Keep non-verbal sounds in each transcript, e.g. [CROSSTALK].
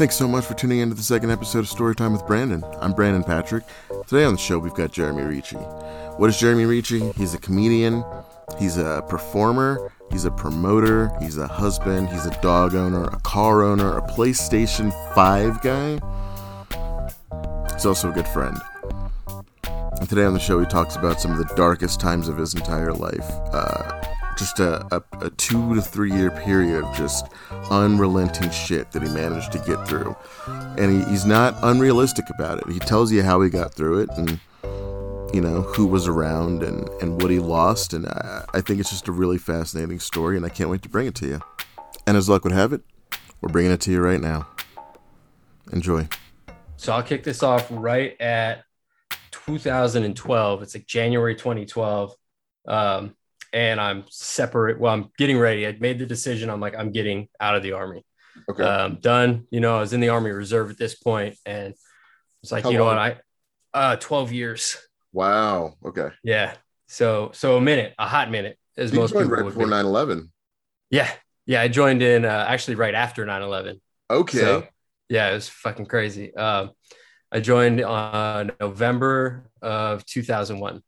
Thanks so much for tuning in to the second episode of Storytime with Brandon. I'm Brandon Patrick. Today on the show, we've got Jeremy Ricci. What is Jeremy Ricci? He's a comedian, he's a performer, he's a promoter, he's a husband, he's a dog owner, a car owner, a PlayStation 5 guy. He's also a good friend. And today on the show, he talks about some of the darkest times of his entire life. Uh, just a, a, a, two to three year period of just unrelenting shit that he managed to get through. And he, he's not unrealistic about it. He tells you how he got through it and, you know, who was around and, and what he lost. And I, I think it's just a really fascinating story, and I can't wait to bring it to you. And as luck would have it, we're bringing it to you right now. Enjoy. So I'll kick this off right at 2012. It's like January 2012. Um, and I'm separate. Well, I'm getting ready. I made the decision. I'm like, I'm getting out of the army. Okay. Um, done. You know, I was in the army reserve at this point, and it's like, How you know what, I, uh, 12 years. Wow. Okay. Yeah. So, so a minute, a hot minute, as you most people right before 9 11. Yeah. Yeah. I joined in uh, actually right after 9 11. Okay. So, yeah, it was fucking crazy. Um, I joined on November of 2001.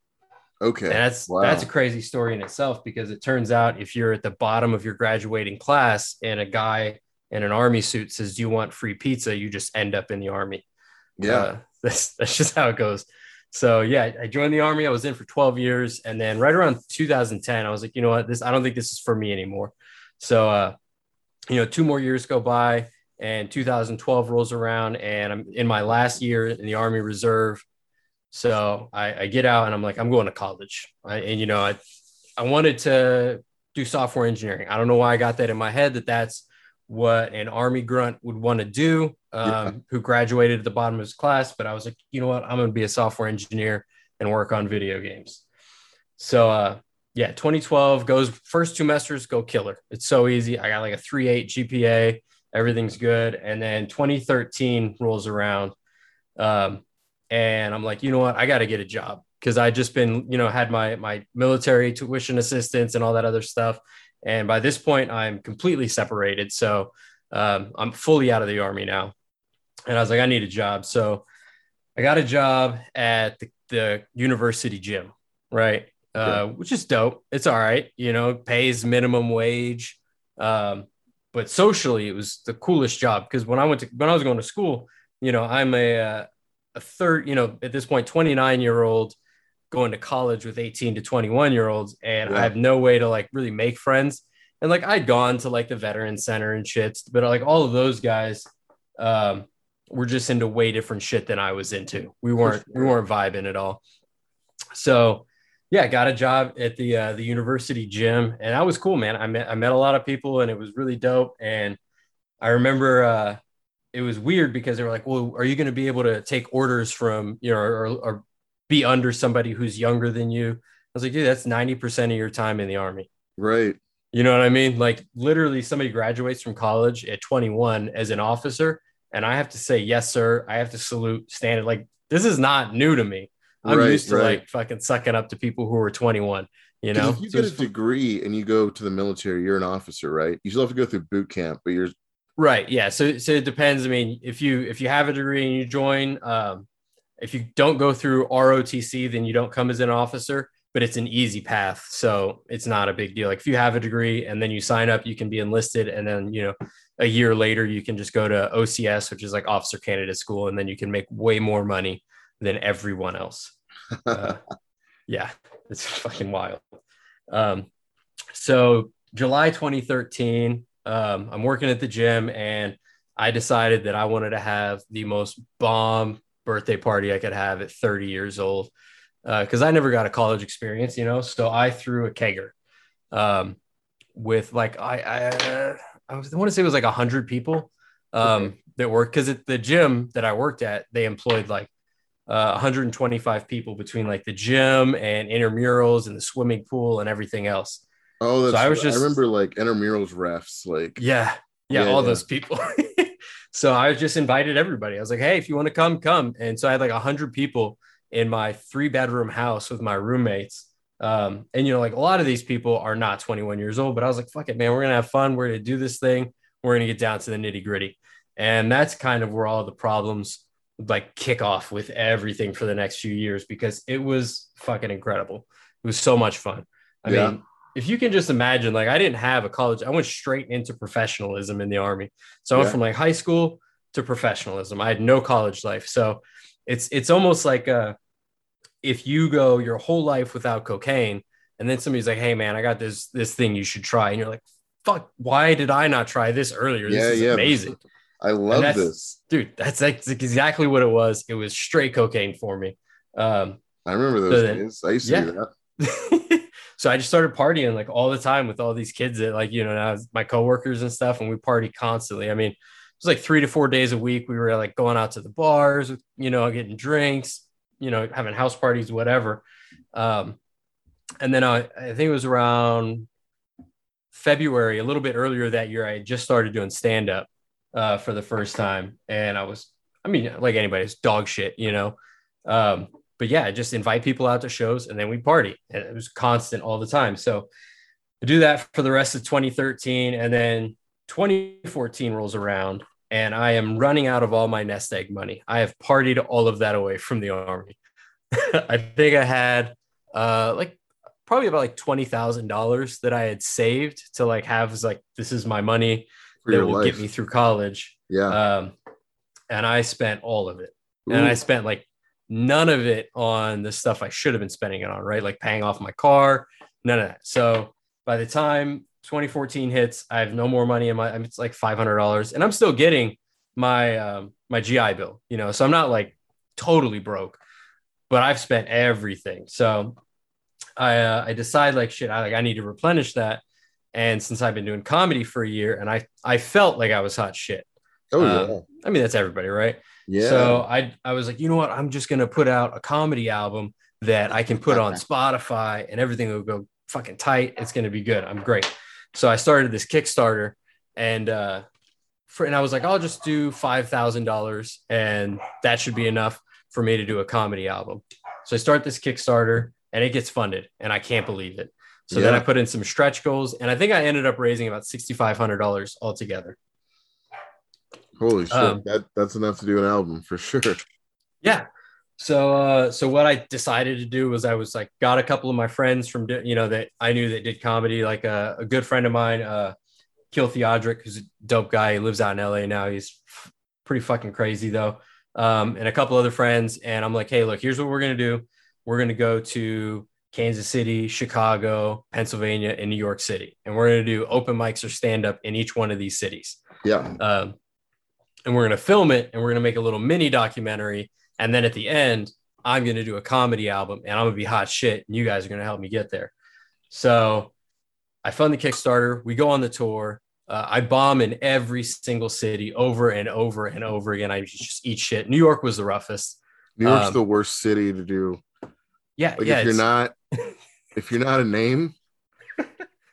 Okay. And that's wow. that's a crazy story in itself because it turns out if you're at the bottom of your graduating class and a guy in an army suit says, "Do you want free pizza?" you just end up in the army. Yeah. Uh, [LAUGHS] that's that's just how it goes. So yeah, I joined the army. I was in for 12 years, and then right around 2010, I was like, you know what, this I don't think this is for me anymore. So uh, you know, two more years go by, and 2012 rolls around, and I'm in my last year in the Army Reserve. So I, I get out and I'm like, I'm going to college. I, and, you know, I, I wanted to do software engineering. I don't know why I got that in my head that that's what an army grunt would want to do um, yeah. who graduated at the bottom of his class. But I was like, you know what? I'm going to be a software engineer and work on video games. So, uh, yeah, 2012 goes first two semesters go killer. It's so easy. I got like a 3.8 GPA. Everything's good. And then 2013 rolls around. Um, and I'm like, you know what, I got to get a job because I just been, you know, had my my military tuition assistance and all that other stuff, and by this point, I'm completely separated. So um, I'm fully out of the army now, and I was like, I need a job. So I got a job at the, the university gym, right? Uh, which is dope. It's all right, you know, pays minimum wage. Um, but socially, it was the coolest job because when I went to when I was going to school, you know, I'm a uh, a third, you know, at this point, 29 year old going to college with 18 to 21 year olds, and yeah. I have no way to like really make friends. And like I'd gone to like the veteran center and shits, but like all of those guys um, were just into way different shit than I was into. We weren't we weren't vibing at all. So yeah, got a job at the uh, the university gym, and that was cool, man. I met I met a lot of people, and it was really dope. And I remember uh, it was weird because they were like, well, are you going to be able to take orders from, you know, or, or be under somebody who's younger than you? I was like, dude, that's 90% of your time in the army. Right. You know what I mean? Like literally somebody graduates from college at 21 as an officer. And I have to say, yes, sir. I have to salute standard. Like this is not new to me. I'm right, used to right. like fucking sucking up to people who are 21. You know, if you so get a degree and you go to the military, you're an officer, right? You still have to go through boot camp, but you're Right. Yeah. So so it depends. I mean, if you if you have a degree and you join, um, if you don't go through ROTC, then you don't come as an officer, but it's an easy path. So it's not a big deal. Like if you have a degree and then you sign up, you can be enlisted, and then you know a year later you can just go to OCS, which is like officer candidate school, and then you can make way more money than everyone else. Uh, [LAUGHS] yeah, it's fucking wild. Um, so July 2013 um, I'm working at the gym and I decided that I wanted to have the most bomb birthday party I could have at 30 years old because uh, I never got a college experience, you know. So I threw a kegger um, with like I I, I, was, I want to say it was like hundred people um, okay. that worked because at the gym that I worked at, they employed like uh, 125 people between like the gym and intramurals and the swimming pool and everything else. Oh, that's so I was just I remember like intramurals refs, like yeah, yeah, yeah all yeah. those people. [LAUGHS] so I was just invited everybody. I was like, hey, if you want to come, come. And so I had like a hundred people in my three bedroom house with my roommates. Um, and you know, like a lot of these people are not 21 years old, but I was like, fuck it, man, we're gonna have fun. We're gonna do this thing. We're gonna get down to the nitty gritty. And that's kind of where all the problems like kick off with everything for the next few years because it was fucking incredible. It was so much fun. I Yeah. mean, if you can just imagine, like I didn't have a college, I went straight into professionalism in the army. So I went from like high school to professionalism. I had no college life. So it's it's almost like uh if you go your whole life without cocaine and then somebody's like, hey man, I got this this thing you should try. And you're like, fuck, why did I not try this earlier? This yeah, is yeah. amazing. [LAUGHS] I love this. Dude, that's, that's exactly what it was. It was straight cocaine for me. Um I remember those then- days. I used to yeah. do that. [LAUGHS] so I just started partying like all the time with all these kids that like, you know, now my coworkers and stuff, and we party constantly. I mean, it was like three to four days a week. We were like going out to the bars, you know, getting drinks, you know, having house parties, whatever. Um, and then I, I think it was around February, a little bit earlier that year, I just started doing stand up uh, for the first time. And I was, I mean, like anybody's dog shit, you know. Um, but yeah, just invite people out to shows and then we party. And it was constant all the time. So I do that for the rest of 2013. And then 2014 rolls around and I am running out of all my nest egg money. I have partied all of that away from the army. [LAUGHS] I think I had uh, like probably about like twenty thousand dollars that I had saved to like have as like this is my money For that will life. get me through college. yeah. Um, and I spent all of it, and I spent like none of it on the stuff I should have been spending it on, right? Like paying off my car, none of that. So by the time 2014 hits, I have no more money in my. It's like five hundred dollars, and I'm still getting my um, my GI Bill, you know. So I'm not like totally broke, but I've spent everything. So I uh, I decide like shit, I like I need to replenish that. And since I've been doing comedy for a year, and I I felt like I was hot shit. oh um, yeah. I mean, that's everybody, right? Yeah. So I I was like, you know what? I'm just gonna put out a comedy album that I can put on Spotify and everything will go fucking tight. It's gonna be good. I'm great. So I started this Kickstarter and uh for and I was like, I'll just do five thousand dollars and that should be enough for me to do a comedy album. So I start this Kickstarter and it gets funded and I can't believe it. So then I put in some stretch goals and I think I ended up raising about sixty five hundred dollars altogether. Holy shit. um, that that's enough to do an album for sure. Yeah. So uh so what I decided to do was I was like got a couple of my friends from you know that I knew that did comedy like a, a good friend of mine uh Kill Theodric who's a dope guy he lives out in LA now he's f- pretty fucking crazy though um and a couple other friends and I'm like hey look here's what we're going to do we're going to go to Kansas City, Chicago, Pennsylvania and New York City and we're going to do open mics or stand up in each one of these cities Yeah. um, and we're going to film it and we're going to make a little mini documentary and then at the end i'm going to do a comedy album and i'm going to be hot shit and you guys are going to help me get there so i fund the kickstarter we go on the tour uh, i bomb in every single city over and over and over again i just eat shit new york was the roughest New York's Um, the worst city to do. yeah Like yeah if you're not [LAUGHS] if you're not a name,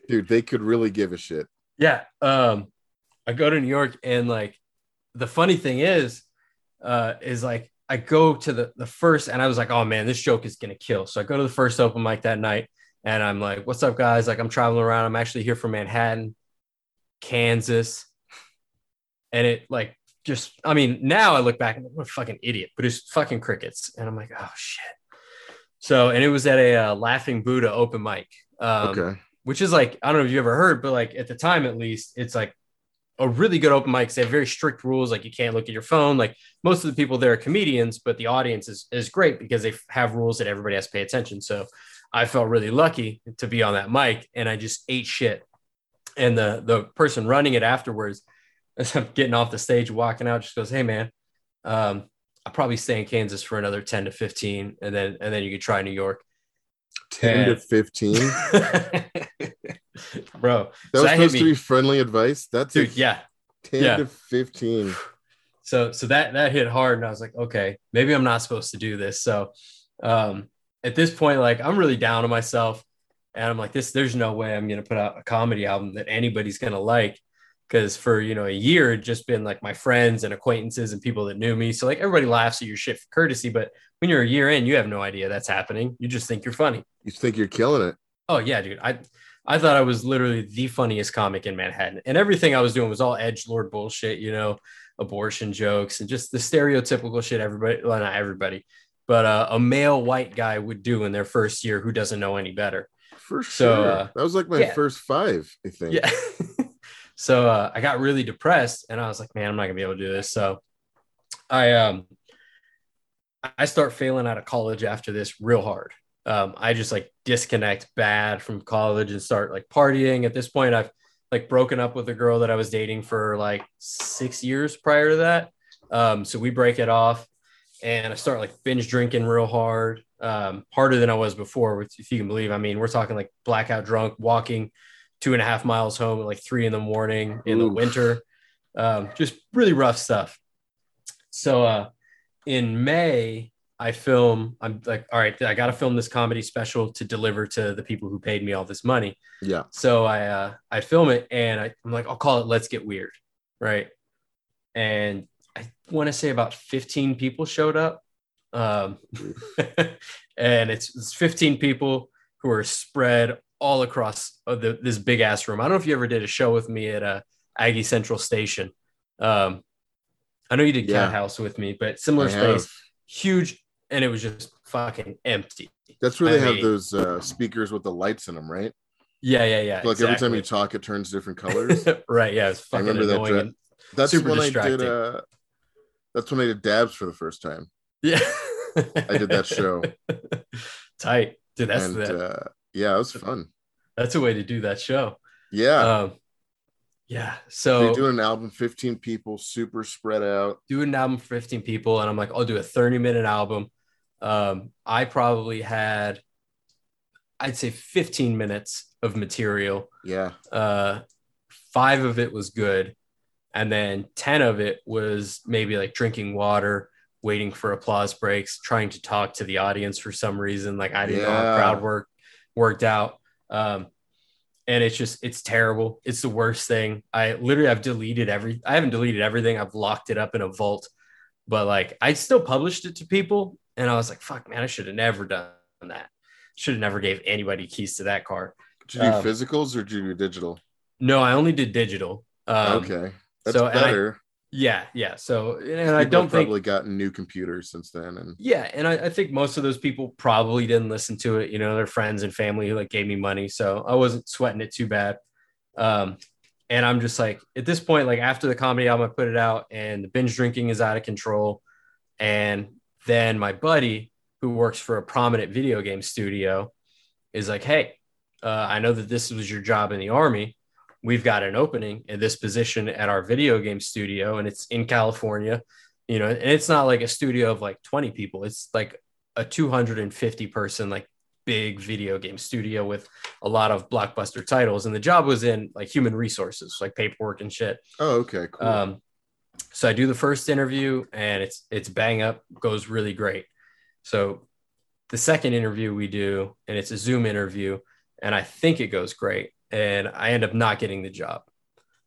dude, they could really give a shit. Yeah. Um, I go to New York and like the funny thing is, uh, is like I go to the the first and I was like, oh man, this joke is gonna kill. So I go to the first open mic that night and I'm like, what's up, guys? Like I'm traveling around. I'm actually here from Manhattan, Kansas. And it like just, I mean, now I look back and I'm what a fucking idiot, but it's fucking crickets. And I'm like, oh shit. So, and it was at a uh, Laughing Buddha open mic. Um, okay. which is like I don't know if you ever heard, but like at the time at least, it's like a really good open mic. They have very strict rules, like you can't look at your phone. Like most of the people there are comedians, but the audience is is great because they have rules that everybody has to pay attention. So I felt really lucky to be on that mic, and I just ate shit. And the the person running it afterwards, [LAUGHS] as I'm getting off the stage, walking out, just goes, "Hey man, um, I'll probably stay in Kansas for another ten to fifteen, and then and then you could try New York." 10 to and- 15. [LAUGHS] That Bro, was that supposed to be friendly advice. That's dude yeah 10 yeah. to 15. so so that that hit hard and i was like okay maybe i'm not supposed to do this so um at this point like i'm really down on myself and i'm like this there's no way i'm gonna put out a comedy album that anybody's gonna like because for you know a year it just been like my friends and acquaintances and people that knew me so like everybody laughs at your shit for courtesy but when you're a year in you have no idea that's happening you just think you're funny You think you're killing it. Oh yeah, dude. I I thought I was literally the funniest comic in Manhattan, and everything I was doing was all edge lord bullshit, you know, abortion jokes and just the stereotypical shit. Everybody, well, not everybody, but uh, a male white guy would do in their first year who doesn't know any better. For sure. So, uh, that was like my yeah. first five, I think. Yeah. [LAUGHS] so uh, I got really depressed, and I was like, man, I'm not gonna be able to do this. So I um I start failing out of college after this real hard. Um, I just like disconnect bad from college and start like partying. At this point, I've like broken up with a girl that I was dating for like six years prior to that. Um, so we break it off and I start like binge drinking real hard, um, harder than I was before, which if you can believe, I mean, we're talking like blackout drunk, walking two and a half miles home at like three in the morning in the winter. Um, just really rough stuff. So uh, in May, I film, I'm like, all right, I got to film this comedy special to deliver to the people who paid me all this money. Yeah. So I uh, I film it and I, I'm like, I'll call it Let's Get Weird. Right. And I want to say about 15 people showed up. Um, [LAUGHS] and it's, it's 15 people who are spread all across uh, the, this big ass room. I don't know if you ever did a show with me at uh, Aggie Central Station. Um, I know you did Yeah. Cat House with me, but similar I space, have. huge, and it was just fucking empty. That's where I they have those uh, speakers with the lights in them, right? Yeah, yeah, yeah. like every time you talk, it turns different [LAUGHS] colors. right, yeah, it's I fucking remember that annoying. and- That's Super when I did. Uh, that's when I did dabs for the first time. yeah, I did that [LAUGHS] show. Tight, dude. That's and the, uh, yeah, it was fun. that's a way to do that show. Yeah, Um, yeah. they So do an album, fifteen people, super spread out. do an album for 15 people, and I'm like, I'll do a 30 minute album. Um, I probably had, I'd say 15 minutes of material. Yeah, Uh, five of it was good, and then 10 of it was maybe like drinking water, waiting for applause breaks, trying to talk to the audience for some reason. Like I didn't know how Yeah. crowd work worked out. Um, and it's just it's terrible. It's the worst thing. I literally I've deleted every I haven't deleted everything. I've locked it up in a vault, but like I still published it to people, and I was like, fuck, man, I should have never done that. Should have never gave anybody keys to that car. did you do Um, physicals or did you do digital? No, I only did digital. Um, okay, that's so, better. Yeah, yeah. So, and I don't think probably gotten new computers since then, and Yeah, and I, I think most of those people probably didn't listen to it. You know, their friends and family who like gave me money, so I wasn't sweating it too bad. Um, and I'm just like at this point, like after the comedy album, I put it out, and the binge drinking is out of control. And then my buddy, who works for a prominent video game studio, is like, "Hey, uh, I know that this was your job in the army. We've got an opening in this position at our video game studio, and it's in California." you know, and it's not like a studio of like 20 people. It's like a 250 person, like big video game studio with a lot of blockbuster titles. And the job was in like human resources, like paperwork and shit. oh, okay, cool. Um, so I do the first interview and it's it's bang up, goes really great. So the second interview we do, and it's a Zoom interview, and I think it goes great. And I end up not getting the job.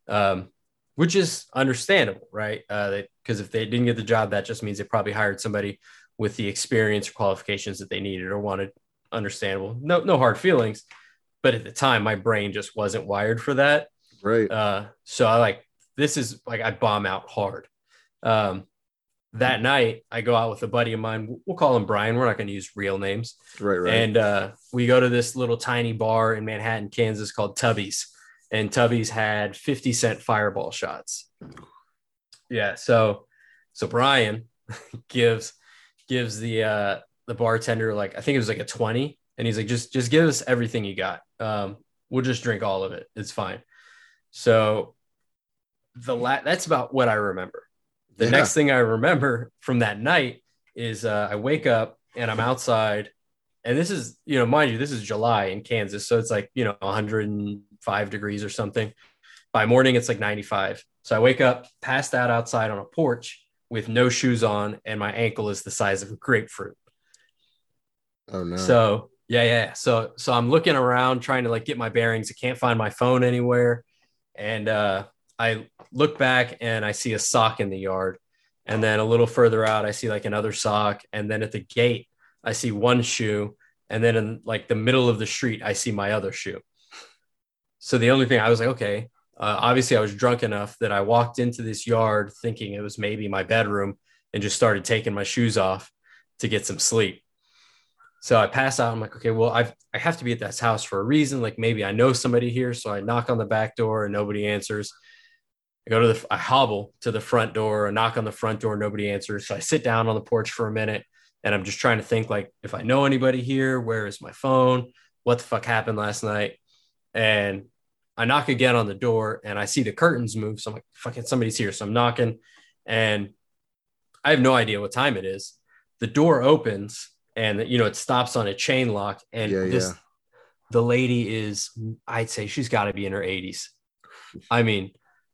Um, which is understandable, right? Because if they didn't get the job, that just means they probably hired somebody with the experience or qualifications that they needed or wanted. Understandable. No, no hard feelings. But at the time, my brain just wasn't wired for that. right. Uh, so I like this is like I bomb out hard. Um, that night, I go out with a buddy of mine. We'll call him Brian. We're not going to use real names. right. Right. And uh, we go to this little tiny bar in Manhattan, Kansas called Tubby's. And Tubby's had 50 cent fireball shots. Yeah. So, so Brian [LAUGHS] gives, gives the, uh, the bartender, like, I think it was like a 20. And he's like, just, just give us everything you got. Um, we'll just drink all of it. It's fine. So the la- that's about what I remember. The Yeah. next thing I remember from that night is uh, I wake up and I'm outside and this is you know mind you this is july in kansas. So it's like you know 105 degrees or something. By morning it's like 95 so i wake up passed out outside on a porch with no shoes on and my ankle is the size of a grapefruit. Oh no. so yeah yeah. So so i'm looking around trying to like get my bearings. I can't find my phone anywhere. And uh i look back and i see a sock in the yard and then a little further out i see like another sock and then at the gate I see one shoe, and then in like the middle of the street, I see my other shoe. so the only thing I was like, okay, uh, obviously I was drunk enough that I walked into this yard thinking it was maybe my bedroom and just started taking my shoes off to get some sleep. So I pass out. I'm like, okay, well, I've, I have to be at this house for a reason. Like maybe I know somebody here. So I knock on the back door and nobody answers. I go to the, I hobble to the front door, I knock on the front door, nobody answers. So I sit down on the porch for a minute and I'm just trying to think like, if I know anybody here, where is my phone? What the fuck happened last night? And I knock again on the door and I see the curtains move. So I'm like, fucking somebody's here. So I'm knocking and I have no idea what time it is. The door opens and you know it stops on a chain lock and yeah, this yeah. the lady is I'd say she's got to be in her 80s. I mean,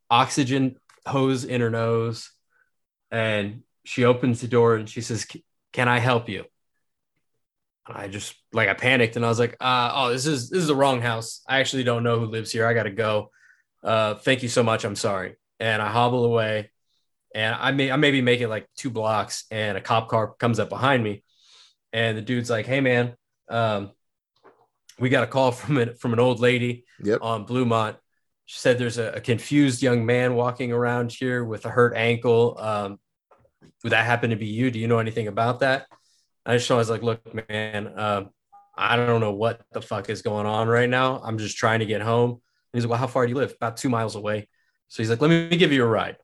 oxygen hose in her nose and she opens the door and she says, "Can I help you?" And I just like I panicked and I was like, uh, "Oh, this is this is the wrong house. I actually don't know who lives here. I got to go. Uh, thank you so much. I'm sorry." And I hobble away, and I may I maybe make it like two blocks, and a cop car comes up behind me, and the dude's like, "Hey, man, um, we got a call from it from an old lady yep. on Bluemont. She said there's a, a, confused young man walking around here with a hurt ankle. Um, would that happen to be you? Do you know anything about that?" I just I was like, look, man, uh, I don't know what the fuck is going on right now. I'm just trying to get home. And he's like, well, how far do you live? About two miles away. So he's like, let me give you a ride.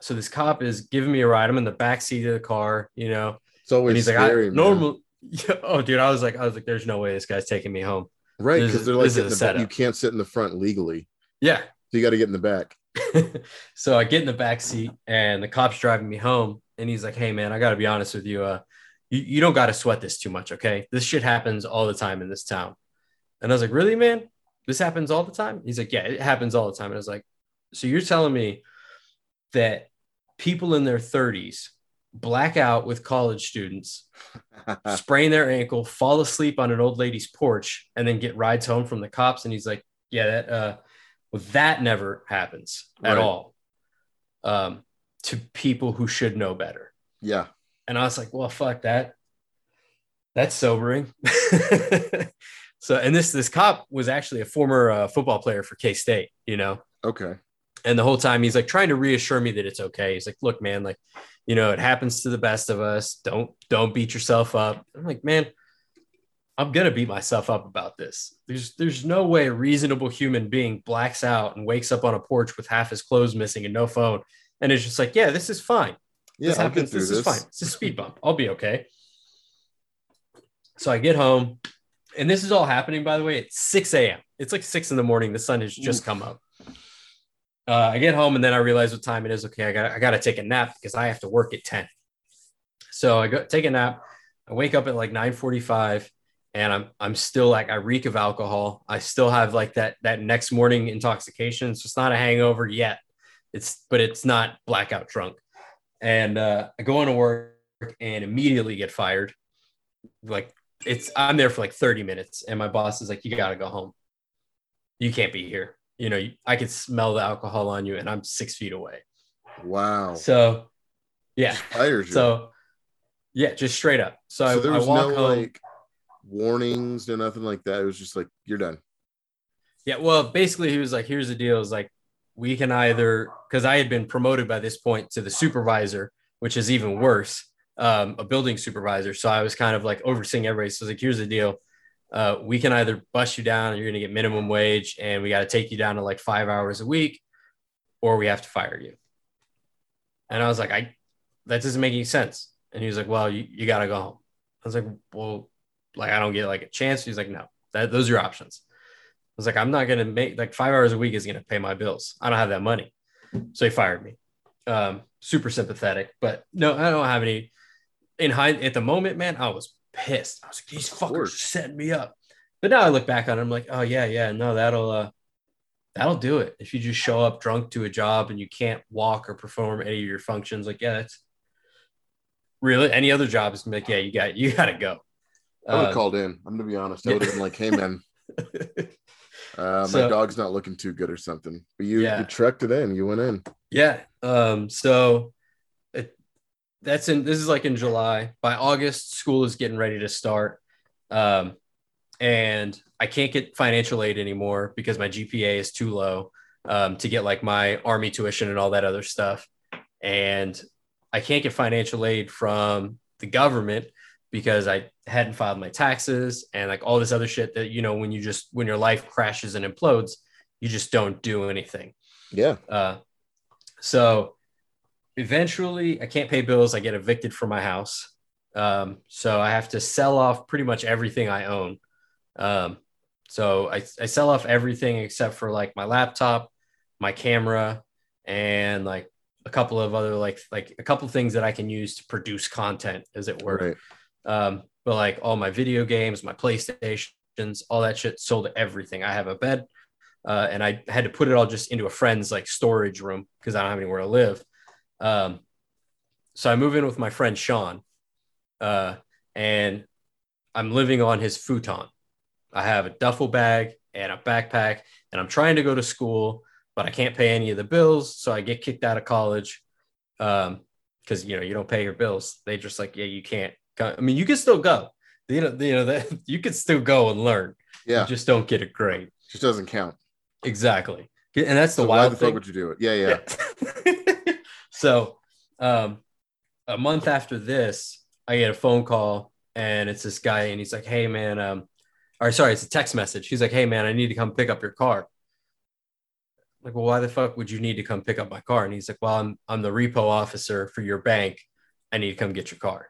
So this cop is giving me a ride. I'm in the back seat of the car, you know. It's always and he's scary, like, normal. [LAUGHS] Yeah, oh, dude, I was like, I was like, there's no way this guy's taking me home. Right, because they're like the. You can't sit in the front legally. Yeah, so you got to get in the back. [LAUGHS] so I get in the back seat, and the cop's driving me home, and he's like, "Hey, man, I got to be honest with you. Uh, you, you don't got to sweat this too much. Okay. This shit happens all the time in this town. And I was like, really, man? This happens all the time? He's like, yeah, it happens all the time. And I was like, so you're telling me that people in their 30s black out with college students, [LAUGHS] sprain their ankle, fall asleep on an old lady's porch, and then get rides home from the cops. And he's like, yeah, that, uh, well, that never happens right. at all um, to people who should know better. Yeah. And I was like, well, fuck that. That's sobering. [LAUGHS] so, and this this cop was actually a former uh, football player for K State. You know. Okay. And the whole time he's like trying to reassure me that it's okay. He's like, look, man, like, you know, it happens to the best of us. Don't don't beat yourself up. I'm like, man, I'm gonna beat myself up about this. There's there's no way a reasonable human being blacks out and wakes up on a porch with half his clothes missing and no phone, and it's just like, yeah, this is fine. Yeah, this happens. This, this is fine. It's a speed bump. I'll be okay. So I get home, and this is all happening, by the way, at 6 a.m. It's like six in the morning. The sun has just Oof. come up. Uh, I get home and then I realize what time it is. Okay, I got I got to take a nap because I have to work at 10. So I go take a nap. I wake up at like 9:45 and I'm I'm still like I reek of alcohol. I still have like that that next morning intoxication. It's just not a hangover yet. It's but it's not blackout drunk and uh, I go into work and immediately get fired. Like it's I'm there for like 30 minutes, and my boss is like, "You got to go home. You can't be here. You know, I can smell the alcohol on you, and I'm six feet away." Wow. So, yeah. Fires so, yeah, just straight up. So, so I, I no home. like warnings, no nothing like that. It was just like you're done. Yeah. Well, basically, he was like, "Here's the deal: is like we can either because I had been promoted by this point to the supervisor, which is even worse, um, a building supervisor. So I was kind of like overseeing everybody. So like, here's the deal. Uh, we can either bust you down and you're going to get minimum wage and we got to take you down to like five hours a week or we have to fire you. And I was like, I, that doesn't make any sense. And he was like, well, you, you got to go home. I was like, well, like, I don't get like a chance. He's like, no, that, those are your options I was like, I'm not going to make like five hours a week is going to pay my bills. I don't have that money. So he fired me. Um, super sympathetic, but no, I don't have any. In high at the moment, man, I was pissed. I was like, these fuckers setting me up. But now I look back on it, I'm like, oh yeah, yeah, no, that'll uh that'll do it. If you just show up drunk to a job and you can't walk or perform any of your functions, like, yeah, that's really any other job is like, yeah, you got you gotta go. I would have uh, called in. I'm gonna be honest. I would have been like, hey man, [LAUGHS] Uh, so, my dog's not looking too good or something. But you, yeah. you trekked it in. You went in. Yeah. Um, so it, that's in this is like in July. By August, school is getting ready to start. Um, and I can't get financial aid anymore because my GPA is too low um, to get like my army tuition and all that other stuff. And I can't get financial aid from the government because I hadn't filed my taxes and like all this other shit that, you know, when you just, when your life crashes and implodes, you just don't do anything. Yeah. Uh, so eventually I can't pay bills. I get evicted from my house. Um, so I have to sell off pretty much everything I own. Um, so I, I sell off everything except for like my laptop, my camera, and like a couple of other like like a couple things that I can use to produce content, as it were. Right. Um, but like all my video games, my PlayStations, all that shit sold everything. I have a bed, uh, and I had to put it all just into a friend's like storage room because I don't have anywhere to live. Um, so I move in with my friend Sean, uh, and I'm living on his futon. I have a duffel bag and a backpack, and I'm trying to go to school, but I can't pay any of the bills, so I get kicked out of college. Um, because you know you don't pay your bills. They just like, yeah, you can't. I mean, you can still go. You know, you know that [LAUGHS] you can still go and learn. Yeah. You just don't get a grade. Just doesn't count. Exactly. And that's the So why the thing. fuck would you do it? Yeah, yeah. Yeah. [LAUGHS] so, um, a month after this, I get a phone call, and it's this guy, and he's like, "Hey, man, um, or sorry, it's a text message. He's like, "Hey, man, I need to come pick up your car." Like, well, why the fuck would you need to come pick up my car? And he's like, well, I'm I'm the repo officer for your bank. I need to come get your car.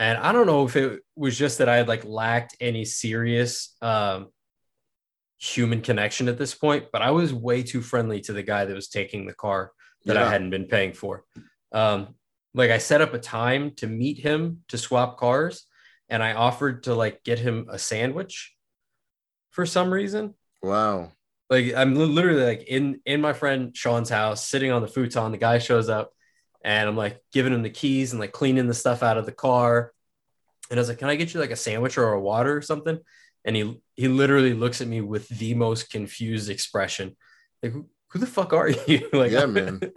And I don't know if it was just that I had like lacked any serious um, human connection at this point, but I was way too friendly to the guy that was taking the car that I hadn't been paying for. Um, like I set up a time to meet him to swap cars, and I offered to like get him a sandwich for some reason. Wow. Like I'm literally like in in my friend Sean's house, sitting on the futon. The guy shows up, and I'm like giving him the keys and like cleaning the stuff out of the car. And I was like, "Can I get you like a sandwich or a water or something?" And he he literally looks at me with the most confused expression, like, "Who, who the fuck are [LAUGHS] you?" like, Yeah, man. [LAUGHS]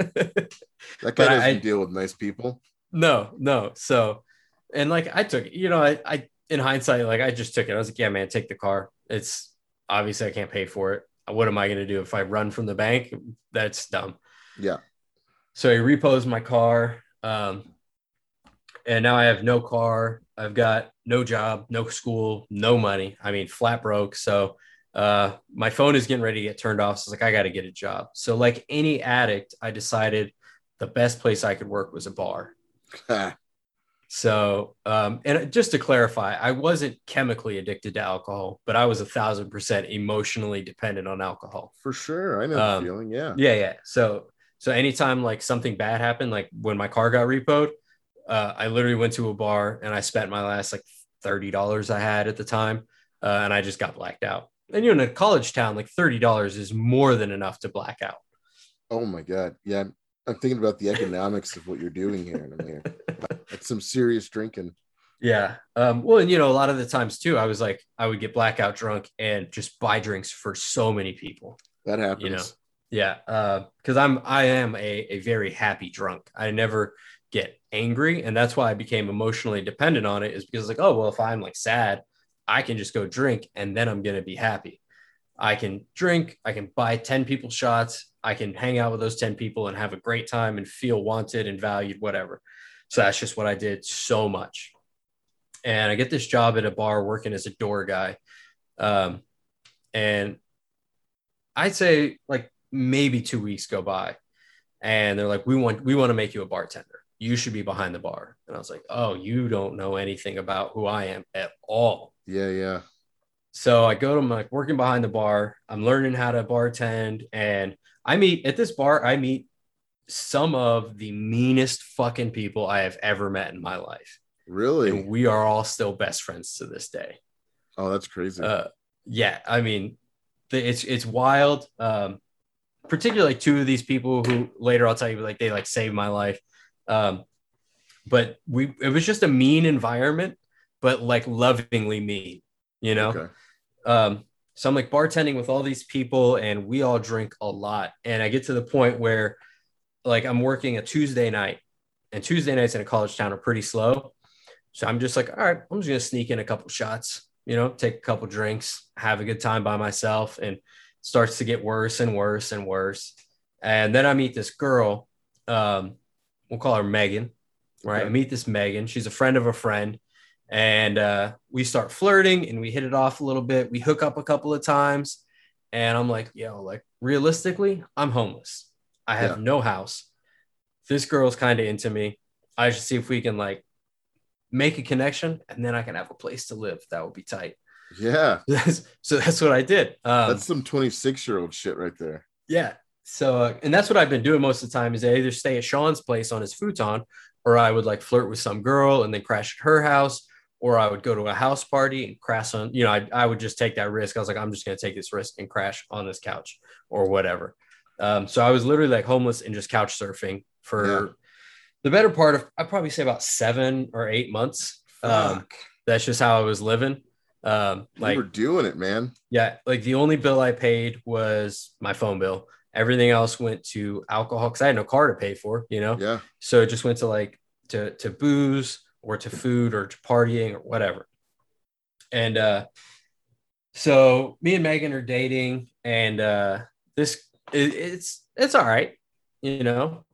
That guy doesn't I- deal with nice people. no, no. So, and like I took, you know, I, I in hindsight, like I just took it. I was like, yeah, man, take the car. It's obviously I can't pay for it. What am I going to do if I run from the bank? That's dumb. Yeah. So he reposed my car. Um, and now I have no car. I've got no job, no school, no money. I mean, flat broke. So uh, my phone is getting ready to get turned off. So it's like, I got to get a job. So, like any addict, I decided the best place I could work was a bar. [LAUGHS] So, um, and just to clarify, I wasn't chemically addicted to alcohol, but I was a thousand percent emotionally dependent on alcohol. For sure. I know Um, the feeling. Yeah. Yeah, yeah. So, so anytime like something bad happened, like when my car got repoed, uh, I literally went to a bar and I spent my last like thirty dollars I had at the time, uh, and I just got blacked out. And you're in a college town, like thirty dollars is more than enough to black out. Oh my God. Yeah. I'm, I'm thinking about the economics of what you're doing here. And I'm here. That's some serious drinking. Yeah. Um, well, and you know, a lot of the times too, I was like, I would get blackout drunk and just buy drinks for so many people. That happens. You know. Yeah. Uh, cause I'm, I am a, a very happy drunk. I never get angry. And that's why I became emotionally dependent on it is because like, oh, well, if I'm like sad, I can just go drink and then I'm to be happy. I can drink, I can buy 10 people shots, I can hang out with those 10 people and have a great time and feel wanted and valued, whatever. So that's just what I did so much. And I get this job at a bar working as a door guy. Um, and I'd say like maybe two weeks go by and they're like, we want, we want to make you a bartender. You should be behind the bar. And I was like, oh, you don't know anything about who I am at all. Yeah. Yeah. So I go to my like working behind the bar. I'm learning how to bartend, and I meet at this bar. I meet some of the meanest fucking people I have ever met in my life, Really? and we are all still best friends to this day. Oh, that's crazy. Uh, yeah, I mean, it's it's wild. Um, particularly like two of these people who later I'll tell you like they like saved my life. Um, but we it was just a mean environment, but like lovingly mean, you know. okay. Um, so I'm like bartending with all these people, and we all drink a lot. And I get to the point where, like, I'm working a Tuesday night, and Tuesday nights in a college town are pretty slow. So I'm just like, all right, I'm just gonna sneak in a couple shots. you know, take a couple drinks, have a good time by myself, and starts to get worse and worse and worse. And then I meet this girl, um, we'll call her Megan, right? Okay. I meet this Megan. She's a friend of a friend. And uh, we start flirting and we hit it off a little bit. We hook up a couple of times. And I'm like, yo, like realistically, I'm homeless. I have Yeah. no house. This girl's kind of into me. I should see if we can like make a connection and then I can have a place to live. That would be tight. Yeah. [LAUGHS] so that's what I did. Um, That's some 26 year old shit right there. yeah. So, uh, and that's what I've been doing most of the time is I either stay at Sean's place on his futon or I would like flirt with some girl and then crash at her house or I would go to a house party and crash on, you know, I, I would just take that risk. I was like, I'm just going to take this risk and crash on this couch or whatever. Um, so I was literally like homeless and just couch surfing for Yeah. the better part of, I'd probably say about seven or eight months. Um, that's just how I was living. Um, like, you were doing it, man. yeah, like the only bill I paid was my phone bill. Everything else went to alcohol because I had no car to pay for, you know. Yeah. So it just went to like to to booze or to food or to partying or whatever. And uh so me and Megan are dating, and uh this it, it's it's all right, you know.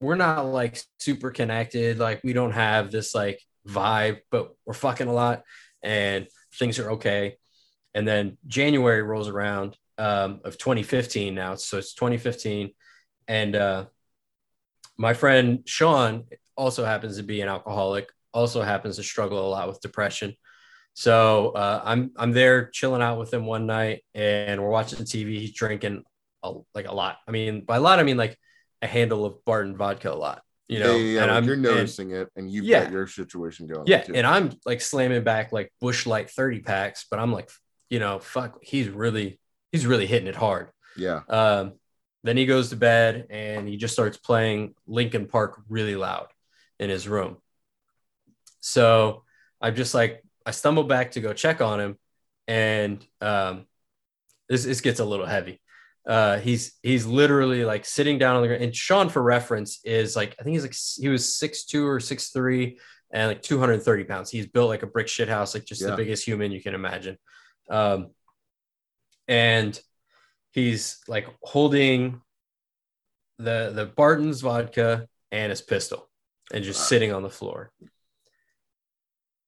We're not like super connected, like we don't have this like vibe, but we're fucking a lot and things are okay. And then January rolls around um, of 2015 now. So it's 2015. And uh, my friend Sean also happens to be an alcoholic, also happens to struggle a lot with depression. So uh, I'm I'm there chilling out with him one night, and we're watching TV. He's drinking a, like a lot. I mean, by a lot, I mean like a handle of Barton vodka a lot. You know, yeah, yeah, and like I'm you're and- noticing it and you've Yeah. got your situation going. yeah, too. and I'm like slamming back like Busch Light 30 packs, but I'm like, you know, fuck, he's really he's really hitting it hard. yeah. Um, then he goes to bed and he just starts playing Linkin Park really loud in his room. So I'm just like, I stumble back to go check on him, and um, this this gets a little heavy. Uh, he's he's literally like sitting down on the ground. And Sean, for reference, is like I think he's like he was six two or six three and like 230 pounds. He's built like a brick shit house, like just the biggest human you can imagine. Um, and he's like holding the the Barton's vodka and his pistol and just Wow. sitting on the floor.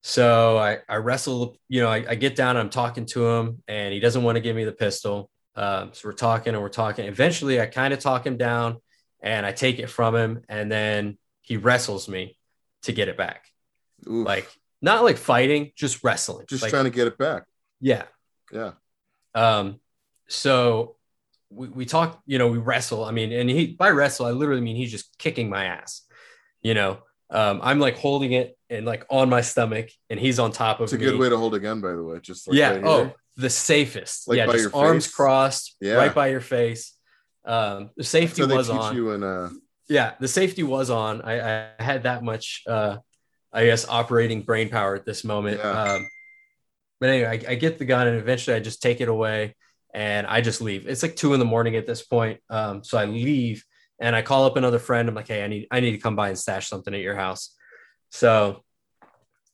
So I, I wrestle, you know, I, I get down and I'm talking to him and he doesn't want to give me the pistol. Um, so we're talking and we're talking. Eventually I kind of talk him down and I take it from him and then he wrestles me to get it back. Oof. Like not like fighting, just wrestling. just like, trying to get it back. yeah. Yeah. Um, so we, we talk, you know, we wrestle. I mean, and he by wrestle, I literally mean he's just kicking my ass. You know, um, I'm like holding it and like on my stomach, and he's on top of It's a me. good way to hold a gun, by the way. Just like yeah. right oh. The safest. Like yeah, just arms face? crossed, Yeah. right by your face. Um, the safety so was on. you in uh Yeah, the safety was on. I, I had that much, uh, I guess, operating brain power at this moment. Yeah. Um, but anyway, I, I get the gun and eventually I just take it away and I just leave. It's like two in the morning at this point. Um, so I leave and I call up another friend. I'm like, hey, I need I need to come by and stash something at your house. So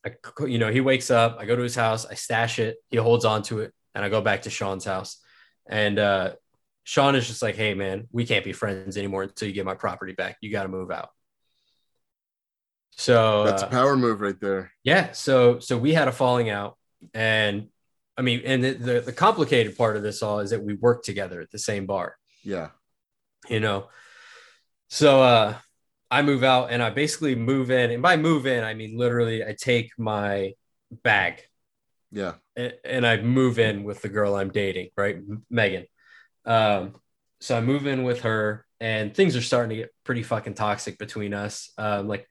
I, you know, he wakes up. I go to his house. I stash it. He holds on to it, and I go back to Sean's house. And uh, Sean is just like, hey, man, we can't be friends anymore until you get my property back. You got to move out. So that's uh, a power move right there. yeah, so so we had a falling out, and I mean, and the, the the complicated part of this all is that we worked together at the same bar, Yeah. you know. So uh, I move out, and I basically move in, and by move in, I mean literally, I take my bag Yeah. and, and I move in with the girl I'm dating, right, Megan. Um, so I move in with her, and things are starting to get pretty fucking toxic between us. Um, like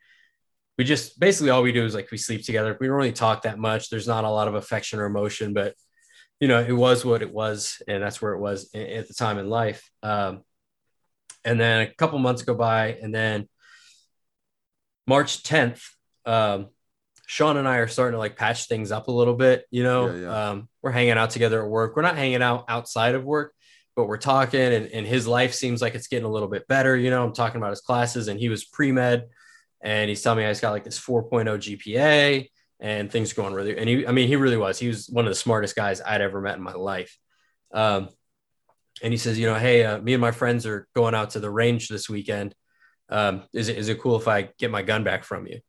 we just basically all we do is like we sleep together. We don't really talk that much. There's not a lot of affection or emotion, but you know, it was what it was, and that's where it was at the time in life. Um, and then a couple months go by, and then March 10th, um, Sean and I are starting to like patch things up a little bit. You know, Yeah, yeah. Um, we're hanging out together at work. We're not hanging out outside of work, but we're talking, and, and his life seems like it's getting a little bit better. You know, I'm talking about his classes, and he was pre med, and he's telling me he's got like this 4.0 GPA, and things are going really. And he, I mean, he really was. He was one of the smartest guys I'd ever met in my life. Um, and he says, you know, hey, uh, me and my friends are going out to the range this weekend. Um, is it is it cool if I get my gun back from you?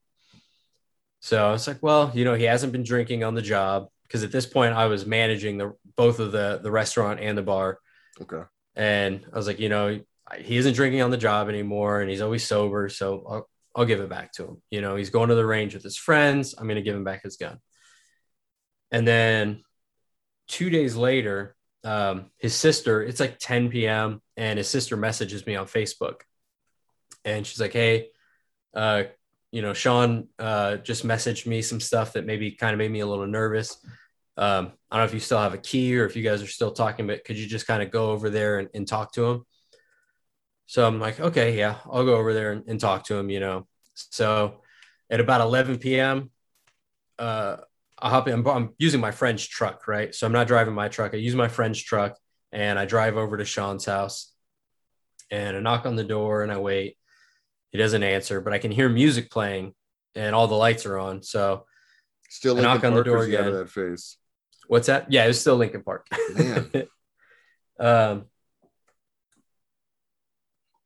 So I was like, well, you know, he hasn't been drinking on the job because at this point I was managing the both of the the restaurant and the bar. Okay. And I was like, you know, he isn't drinking on the job anymore, and he's always sober, so I'll, I'll give it back to him. You know, he's going to the range with his friends. I'm going to give him back his gun. And then two days later, um, his sister, it's like 10 p.m. and his sister messages me on Facebook. And she's like, Hey, uh, you know, Sean uh, just messaged me some stuff that maybe kind of made me a little nervous. Um, I don't know if you still have a key or if you guys are still talking, but could you just kind of go over there and, and talk to him? So I'm like, okay, yeah, I'll go over there and, and talk to him, you know. So at about 11 p.m., uh, I hop in, I'm, I'm, using my friend's truck, right? So I'm not driving my truck. I use my friend's truck and I drive over to Sean's house and I knock on the door and I wait. He doesn't answer, but I can hear music playing and all the lights are on. So still I knock on the door again. That face. What's that? Yeah, it was still Linkin Park. Man. [LAUGHS] um,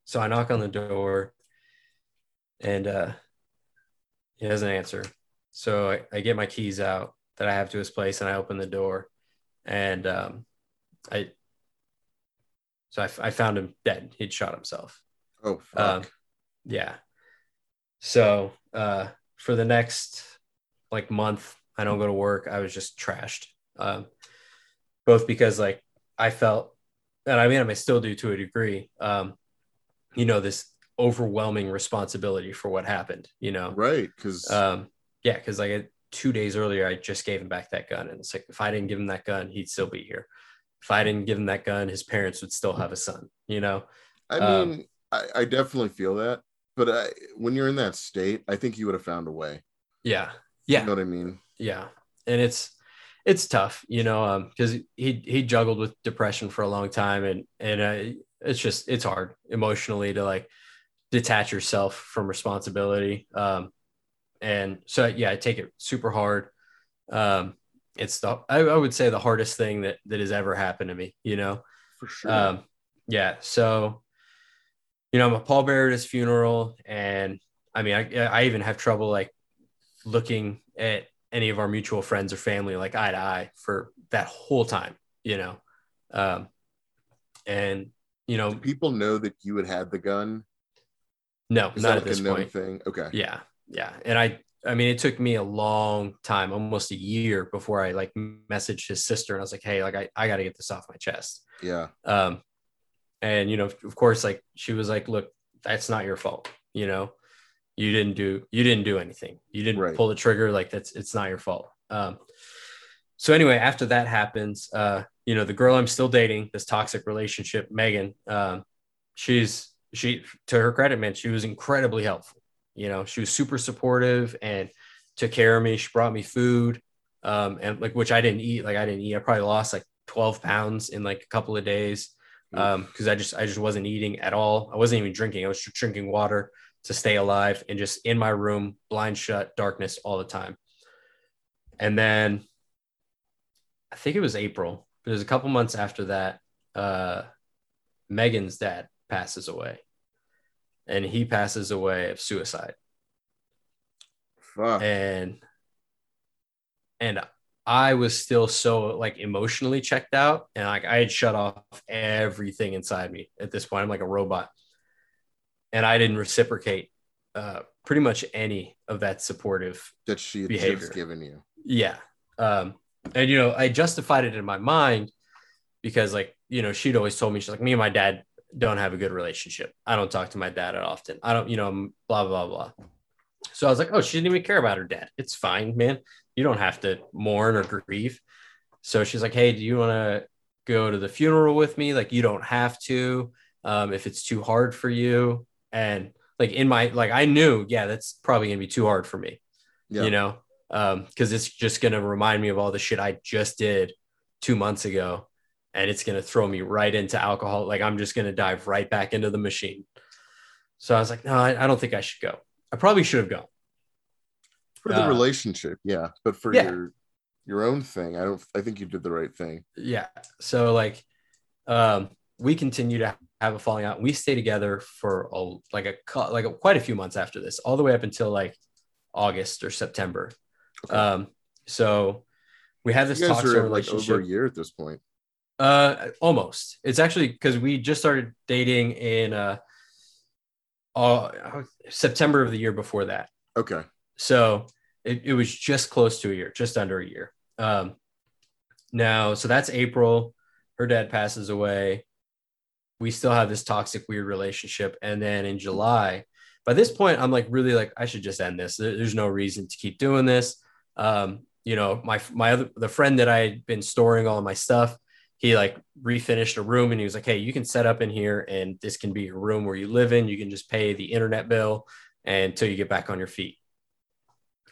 so I knock on the door and uh, he doesn't answer. So I, I, get my keys out that I have to his place and I open the door and um, I, so I, I, found him dead. He'd shot himself. Oh, um, yeah. So uh, for the next like month, I don't go to work. I was just trashed. Um, both because like I felt, and I mean, I still do to a degree. Um, you know this overwhelming responsibility for what happened you know right because um yeah because like two days earlier i just gave him back that gun and it's like if i didn't give him that gun he'd still be here if i didn't give him that gun his parents would still have a son you know i um, mean I, I definitely feel that but I, when you're in that state i think you would have found a way. Yeah. Yeah. you know what i mean? Yeah. And it's it's tough you know um because he he juggled with depression for a long time and and uh, it's just it's hard emotionally to like detach yourself from responsibility um and so yeah i take it super hard. Um it's the I, I, would say the hardest thing that that has ever happened to me you know? For sure. Um yeah so you know i'm a pallbearer at his funeral and i mean i i even have trouble like looking at any of our mutual friends or family like eye to eye for that whole time you know um and you know, people know that you had had the gun. No, Is not at like this point. Thing? Okay. Yeah, yeah, and I, I mean, it took me a long time, almost a year, before I like messaged his sister, and I was like, hey, like I, I got to get this off my chest. Yeah. Um, and you know, of course, like she was like, look, that's not your fault. You know, you didn't do, you didn't do anything. You didn't right. pull the trigger. Like that's, it's not your fault. Um, so anyway, after that happens, uh, you know, the girl I'm still dating, this toxic relationship, Megan, um, she's she to her credit, man, she was incredibly helpful. You know, she was super supportive and took care of me. She brought me food, um, and like which I didn't eat. Like I didn't eat. I probably lost like 12 pounds in like a couple of days um because i just i just wasn't eating at all. I wasn't even drinking. I was just drinking water to stay alive and just in my room blind shut darkness all the time. And then i think it was april. But it was a couple months after that, uh, Megan's dad passes away, and he passes away of suicide. Fuck. And and I was still so like emotionally checked out, and like I had shut off everything inside me at this point. I'm like a robot, and I didn't reciprocate uh, pretty much any of that supportive that she had behavior. given you. Yeah. Um, and you know i justified it in my mind because like you know she'd always told me she's like me and my dad don't have a good relationship i don't talk to my dad often i don't you know blah blah blah so i was like oh she didn't even care about her dad it's fine man you don't have to mourn or grieve so she's like hey do you want to go to the funeral with me like you don't have to um, if it's too hard for you and like in my like i knew yeah that's probably gonna be too hard for me yeah. you know because um, it's just going to remind me of all the shit I just did two months ago. And it's going to throw me right into alcohol. Like I'm just going to dive right back into the machine. So I was like, no, I, I don't think I should go. I probably should have gone. For the Uh, relationship, yeah, but for yeah. your your own thing, I don't. I think you did the right thing. yeah so like um we continue to have a falling out we stay together for a, like a like a, quite a few months after this all the way up until like august or september Okay. um so we had this you guys are like over a year at this point. uh almost it's actually because we just started dating in uh, uh september of the year before that Okay. So it, it was just close to a year, just under a year. Um, now, so that's April. Her dad passes away. We still have this toxic, weird relationship. And then in July, by this point, I'm like, really like, I should just end this. There's no reason to keep doing this. Um, you know, my, my other, the friend that I had been storing all my stuff, he like refinished a room and he was like, Hey, you can set up in here and this can be your room where you live in. You can just pay the internet bill until you get back on your feet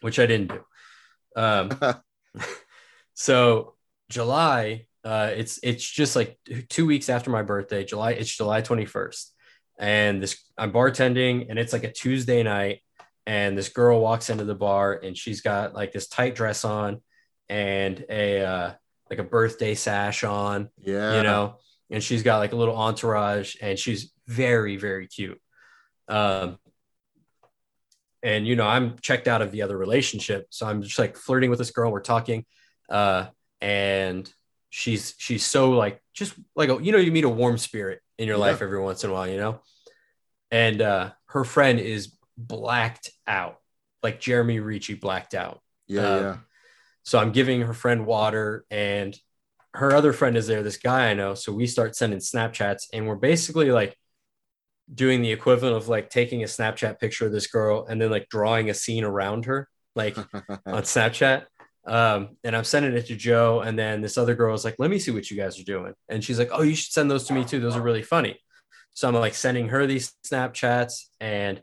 which I didn't do. Um, [LAUGHS] [LAUGHS] so July, uh, it's it's just like two weeks after my birthday. July, it's July twenty first, and this I'm bartending, and it's like a Tuesday night, and this girl walks into the bar, and she's got like this tight dress on, and a uh, like a birthday sash on, yeah. you know, and she's got like a little entourage, and she's very very cute. Um, and you know i'm checked out of the other relationship so i'm just like flirting with this girl we're talking uh and she's she's so like just like a, you know you meet a warm spirit in your Yeah. life every once in a while you know and uh her friend is blacked out like jeremy ricci blacked out Yeah. uh, yeah. so i'm giving her friend water and her other friend is there this guy i know so we start sending snapchats and we're basically like doing the equivalent of like taking a snapchat picture of this girl and then like drawing a scene around her like [LAUGHS] on snapchat. Um, and i'm sending it to joe and then this other girl is like let me see what you guys are doing. And she's like oh you should send those to me too. Those are really funny. So i'm like sending her these snapchats and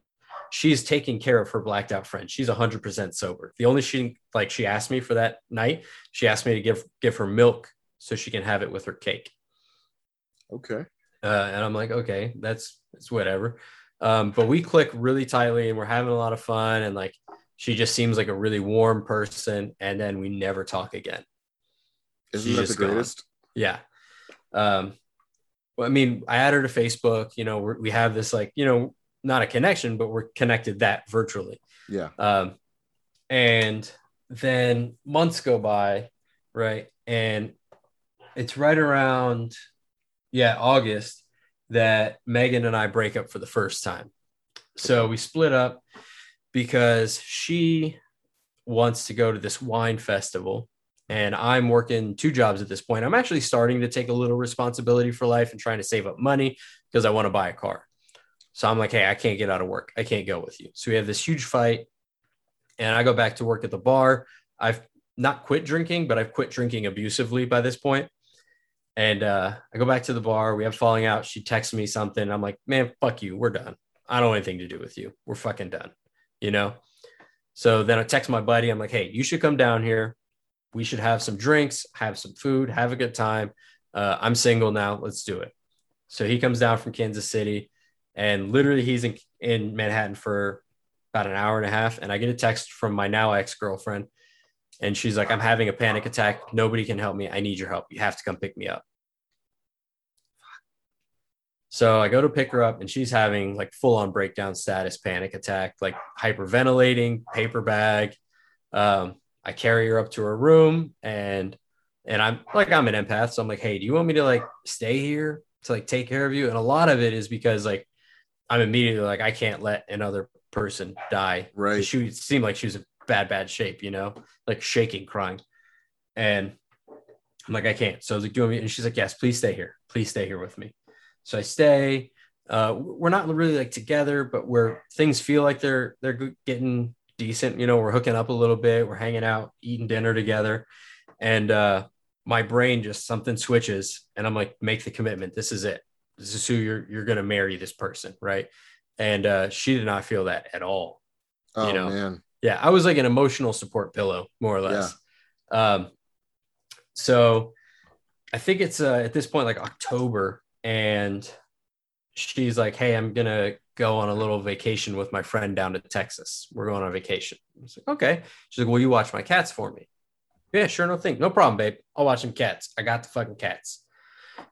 she's taking care of her blacked out friend. She's 100% sober. The only she like she asked me for that night she asked me to give give her milk so she can have it with her cake. Okay. uh, and I'm like, okay, that's it's whatever. Um, but we click really tightly, and we're having a lot of fun, and like she just seems like a really warm person, and then we never talk again. Isn't She's that the just gone. greatest? Yeah. Um, well, I mean, I add her to Facebook. You know, we're, we have this like, you know, not a connection, but we're connected that virtually. Yeah. Um, and then months go by, right? And it's right around, yeah, August that Megan and I break up for the first time. So we split up because she wants to go to this wine festival and I'm working two jobs at this point. I'm actually starting to take a little responsibility for life and trying to save up money because I want to buy a car. So I'm like, hey, I can't get out of work. I can't go with you. So we have this huge fight. And I go back to work at the bar. I've not quit drinking, but I've quit drinking abusively by this point. And uh, I go back to the bar. We have falling out. She texts me something. I'm like, man, fuck you. We're done. I don't want anything to do with you. We're fucking done. You know? So then I text my buddy. I'm like, hey, you should come down here. We should have some drinks, have some food, have a good time. Uh, I'm single now. Let's do it. So he comes down from Kansas City and literally he's in, in Manhattan for about an hour and a half. And I get a text from my now ex girlfriend. And she's like, I'm having a panic attack. Nobody can help me. I need your help. You have to come pick me up. So I go to pick her up and she's having like full on breakdown status, panic attack, like hyperventilating, paper bag. Um, I carry her up to her room and and I'm like I'm an empath, so I'm like, hey, do you want me to like stay here to like take care of you? And a lot of it is because like I'm immediately like I can't let another person die. Right. She seemed like she was in bad, bad shape, you know, like shaking, crying. And I'm like, I can't. So I was like, doing and she's like, Yes, please stay here. Please stay here with me. So I stay. Uh, we're not really like together, but where things feel like they're they're getting decent. You know, we're hooking up a little bit. We're hanging out, eating dinner together, and uh, my brain just something switches, and I'm like, make the commitment. This is it. This is who you're you're gonna marry this person, right? And uh, she did not feel that at all. Oh You know. man. Yeah, I was like an emotional support pillow, more or less. Um, so I think it's uh, at this point like October, and she's like, Hey, I'm going to go on a little vacation with my friend down to Texas. We're going on vacation. I was like, Okay. She's like, Will you watch my cats for me? Yeah, sure. No thing. No problem, babe. I'll watch some cats. I got the fucking cats.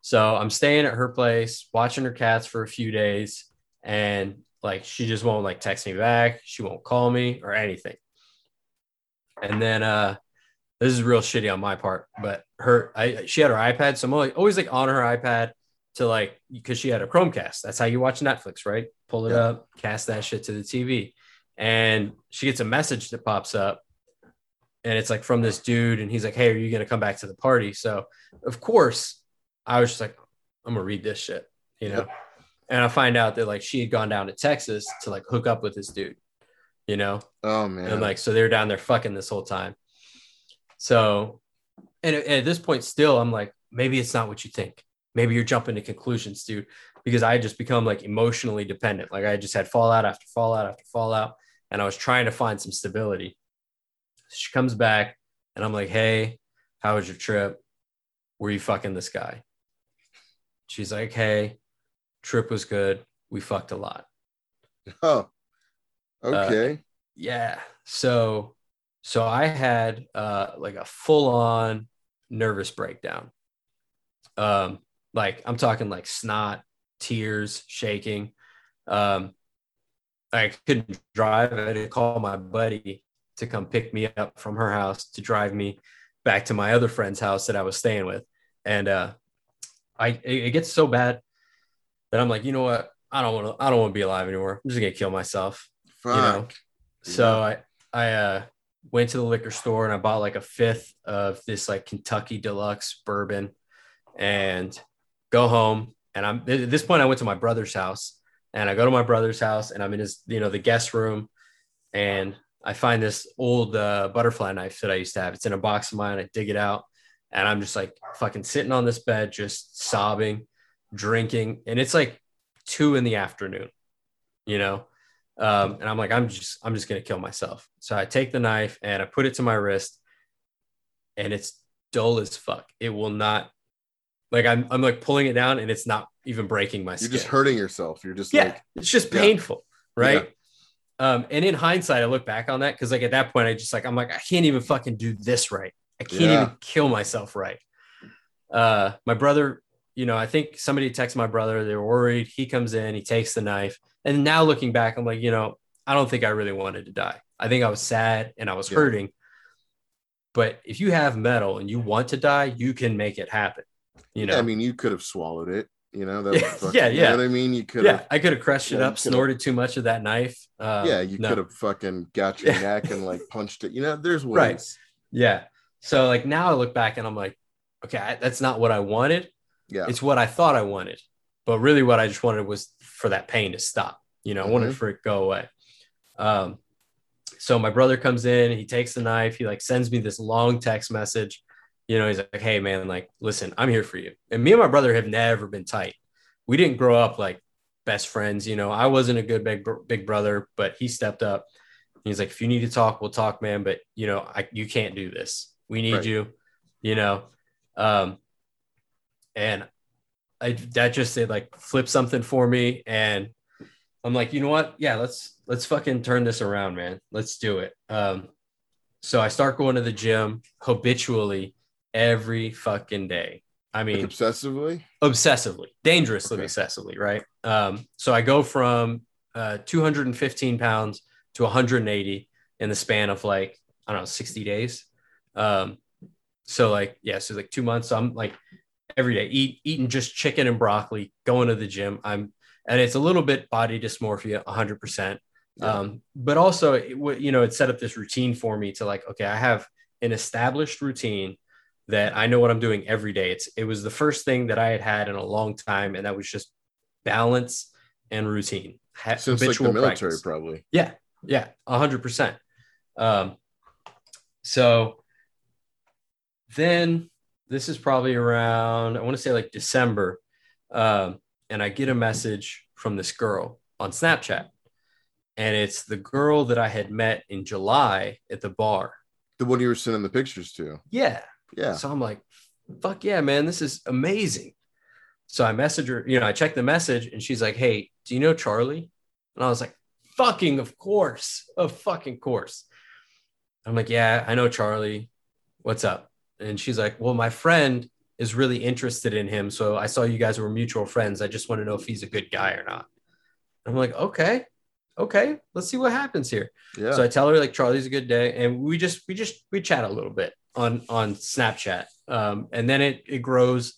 So I'm staying at her place, watching her cats for a few days. And like, she just won't like text me back. She won't call me or anything. And then, uh, this is real shitty on my part, but her, I, she had her iPad. So I'm always, always like on her iPad to like, because she had a Chromecast. That's how you watch Netflix, right? Pull it Yeah. up, cast that shit to the TV. And she gets a message that pops up and it's like from this dude and he's like hey are you going to come back to the party so of course i was just like i'm gonna read this shit you know Yep. And i find out that like she had gone down to texas to like hook up with this dude you know? Oh man. and like so they're down there fucking this whole time. So and at, at this point still i'm like maybe it's not what you think. Maybe you're jumping to conclusions dude because i had just become like emotionally dependent. Like i just had fallout after fallout after fallout and i was trying to find some stability. She comes back and i'm like hey how was your trip? Were you fucking this guy? She's like hey trip was good. We fucked a lot. Oh. Okay. yeah. So so i had uh like a full on nervous breakdown. Um like i'm talking like snot tears shaking. Um i couldn't drive. I had to call my buddy to come pick me up from her house to drive me back to my other friend's house that i was staying with. And uh i it gets so bad that i'm like you know what? I don't want to i don't want to be alive anymore. I'm just gonna kill myself Fuck. you know? So i i uh went to the liquor store and i bought like a fifth of this like kentucky deluxe bourbon and go home. And i'm at this point i went to my brother's house and i go to my brother's house and i'm in his you know the guest room. And i find this old uh, butterfly knife that i used to have. It's in a box of mine. I dig it out and i'm just like fucking sitting on this bed just sobbing drinking and it's like two in the afternoon you know um, and I'm like, I'm just, I'm just gonna kill myself. So I take the knife and I put it to my wrist, and it's dull as fuck. It will not, like, I'm, I'm like pulling it down, and it's not even breaking my You're just hurting yourself. You're just yeah, like, it's just Yeah. painful, right? Um, and in hindsight, I look back on that because, like, at that point, I just like, I'm like, I can't even fucking do this right. I can't Yeah. even kill myself right. Uh, my brother, you know, I think somebody texted my brother. They were worried. He comes in, he takes the knife, and now looking back, I'm like, you know, I don't think I really wanted to die. I think I was sad and I was Yeah. hurting. But if you have metal and you want to die, you can make it happen. You know, yeah, I mean, you could have swallowed it. You know, that [LAUGHS] Yeah, fucking, yeah, You know what I mean? You could yeah, have, I could have crushed it Yeah, you up, snorted too much of that knife. Uh, yeah, you no. could have fucking got your [LAUGHS] neck and like punched it. You know, there's ways. Right. Yeah. So like now I look back and I'm like, okay, I, that's not what I wanted. Yeah. It's what I thought I wanted. But really what I just wanted was for that pain to stop. You know, I wanted Mhm. for it to go away. Um, so my brother comes in, he takes the knife, he like sends me this long text message. You know, he's like, Hey man, like, listen, I'm here for you. And me and my brother have never been tight. We didn't grow up like best friends. You know, I wasn't a good big, big brother, but he stepped up. He's like, if you need to talk, we'll talk, man. But you know, I you can't do this. We need Right. you. You know, um, and I that just it like flipped something for me, and I'm like, you know what? Yeah, let's let's fucking turn this around, man. Let's do it. Um, so I start going to the gym habitually every fucking day. I Like mean, obsessively. obsessively, dangerously Okay. obsessively, right? Um, so I go from uh, 215 pounds to 180 in the span of like I don't know 60 days. Um, so like yeah, so like two months. So I'm like every day eat eating just chicken and broccoli, going to the gym. I'm and it's a little bit body dysmorphia, 100 percent. Yeah. Um, but also it, you know it set up this routine for me to like okay, I have an established routine that I know what I'm doing every day. It's it was the first thing that I had had in a long time, and that was just balance and routine. Ha- Since like the military, practice. probably. Yeah, yeah, a hundred percent. Um, so then this is probably around I want to say like December, um, and I get a message from this girl on Snapchat, and it's the girl that I had met in July at the bar. The one you were sending the pictures to. Yeah, Yeah. so I'm like, fuck yeah, man, this is amazing. So I message her, you know, I check the message and she's like, Hey, do you know Charlie? And I was like, fucking of course, of fucking course. I'm like, yeah, I know Charlie. What's up? And she's like, well, my friend is really interested in him. So I saw you guys were mutual friends. I just want to know if he's a good guy or not. I'm like, okay, okay, let's see what happens here. Yeah. So I tell her like Charlie's a good day, and we just we just we chat a little bit on on Snapchat, um, and then it it grows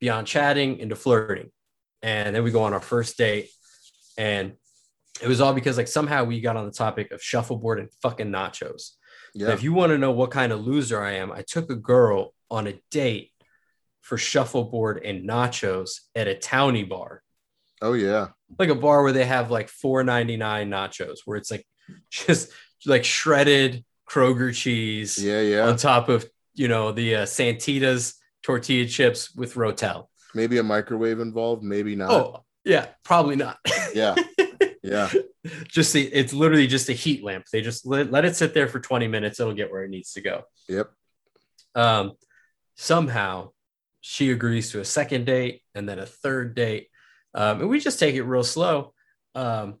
beyond chatting into flirting, and then we go on our first date, and it was all because like somehow we got on the topic of shuffleboard and fucking nachos. Yeah. If you want to know what kind of loser I am, I took a girl on a date for shuffleboard and nachos at a townie bar, oh yeah. like a bar where they have like four ninety nine nachos, where it's like [LAUGHS] just like shredded Kroger cheese Yeah, yeah. on top of you know the uh, Santitas tortilla chips with Rotel. Maybe a microwave involved, maybe not. Oh yeah, probably not. Yeah. [LAUGHS] Yeah. Just the, it's literally just a heat lamp. They just let, let it sit there for 20 minutes. It'll get where it needs to go. Yep. Um, somehow she agrees to a second date and then a third date. Um, and we just take it real slow. Um,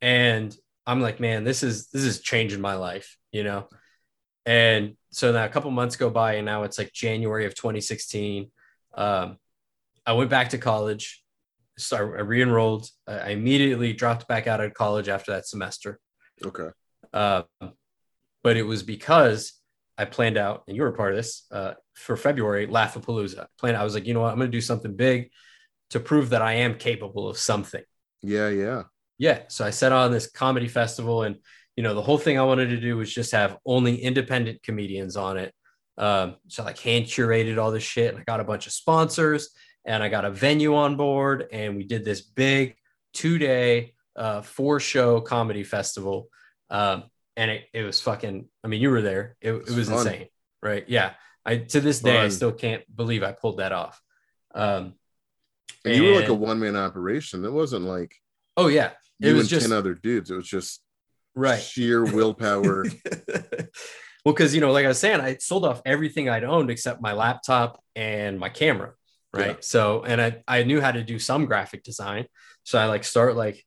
and I'm like, man, this is, this is changing my life, you know? And so now a couple months go by and now it's like January of 2016. Um, I went back to college, started, I re-enrolled. I I immediately dropped back out of college after that semester. Okay. Um, but it was because I planned out, and you were a part of this uh, for February, Laughapalooza. Planned, I was like, you know what, I'm going to do something big to prove that I am capable of something. Yeah, yeah. Yeah. So I set on this comedy festival, and you know, the whole thing I wanted to do was just have only independent comedians on it. Um, so I, like hand curated all this shit, and I got a bunch of sponsors, and I got a venue on board, and we did this big two day, uh, four show comedy festival. Um, and it, it was fucking, I mean, you were there. It, it was Fun. insane. Right. Yeah. I, to this day, I still can't believe I pulled that off. Um, And you were like a one man operation. It wasn't like oh yeah, it was just 10 other dudes. It was just right. sheer willpower. [LAUGHS] well, because you know, like I was saying, I sold off everything I'd owned except my laptop and my camera. Right. Yeah. So, and I, I knew how to do some graphic design. So I like start like,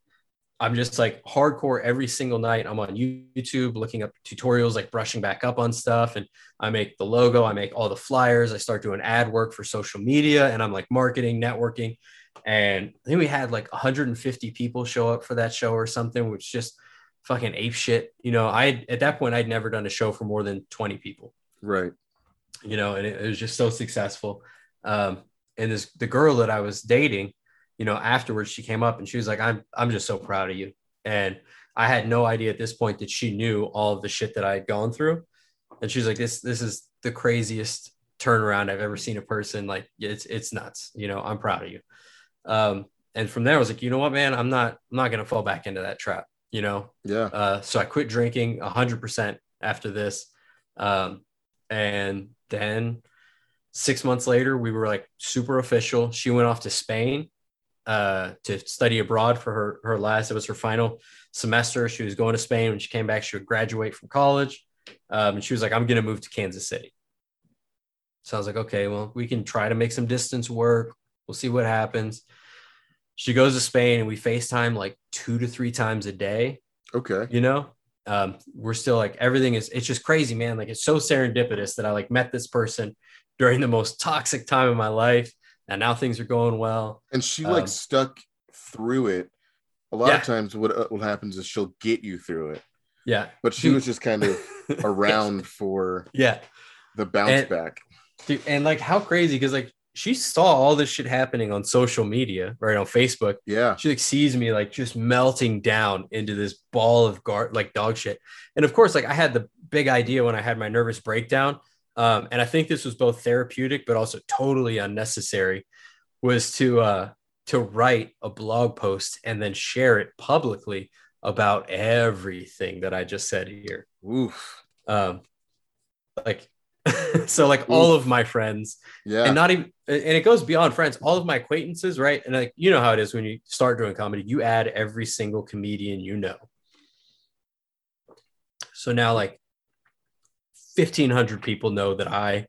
I'm just like hardcore every single night. I'm on YouTube looking up tutorials, like brushing back up on stuff. And I make the logo, I make all the flyers. I start doing ad work for social media and I'm like marketing, networking. And I think we had like 150 people show up for that show or something, which just fucking ape shit. You know, I at that point I'd never done a show for more than 20 people, right. you know, and it, it was just so successful. Um, and this the girl that I was dating, you know, afterwards she came up and she was like, I'm I'm just so proud of you. And I had no idea at this point that she knew all of the shit that I had gone through. And she's like, This this is the craziest turnaround I've ever seen a person. Like it's it's nuts. You know, I'm proud of you. Um, and from there I was like, you know what, man, I'm not I'm not gonna fall back into that trap, you know. Yeah. Uh, so I quit drinking 100% after this. Um, and then six months later, we were like super official. She went off to Spain uh, to study abroad for her, her last, it was her final semester. She was going to Spain. When she came back, she would graduate from college. Um, and she was like, I'm going to move to Kansas City. So I was like, okay, well, we can try to make some distance work. We'll see what happens. She goes to Spain and we FaceTime like two to three times a day Okay. you know um we're still like everything is it's just crazy man like it's so serendipitous that i like met this person during the most toxic time of my life and now things are going well And she like Um, stuck through it. A lot Yeah. of times, what uh, what happens is she'll get you through it, yeah but she Dude. was [LAUGHS] just kind of around for yeah the bounce And- back. Dude, and like how crazy because like she saw all this shit happening on social media right on facebook Yeah. she like sees me like just melting down into this ball of gar like dog shit. And of course, like I had the big idea when I had my nervous breakdown. Um, and I think this was both therapeutic but also totally unnecessary, was to uh to write a blog post and then share it publicly about everything that I just said here. Oof. Um like [LAUGHS] so like all of my friends Yeah. and not even and it goes beyond friends all of my acquaintances right and like you know how it is when you start doing comedy you add every single comedian you know so now like 1500 people know that i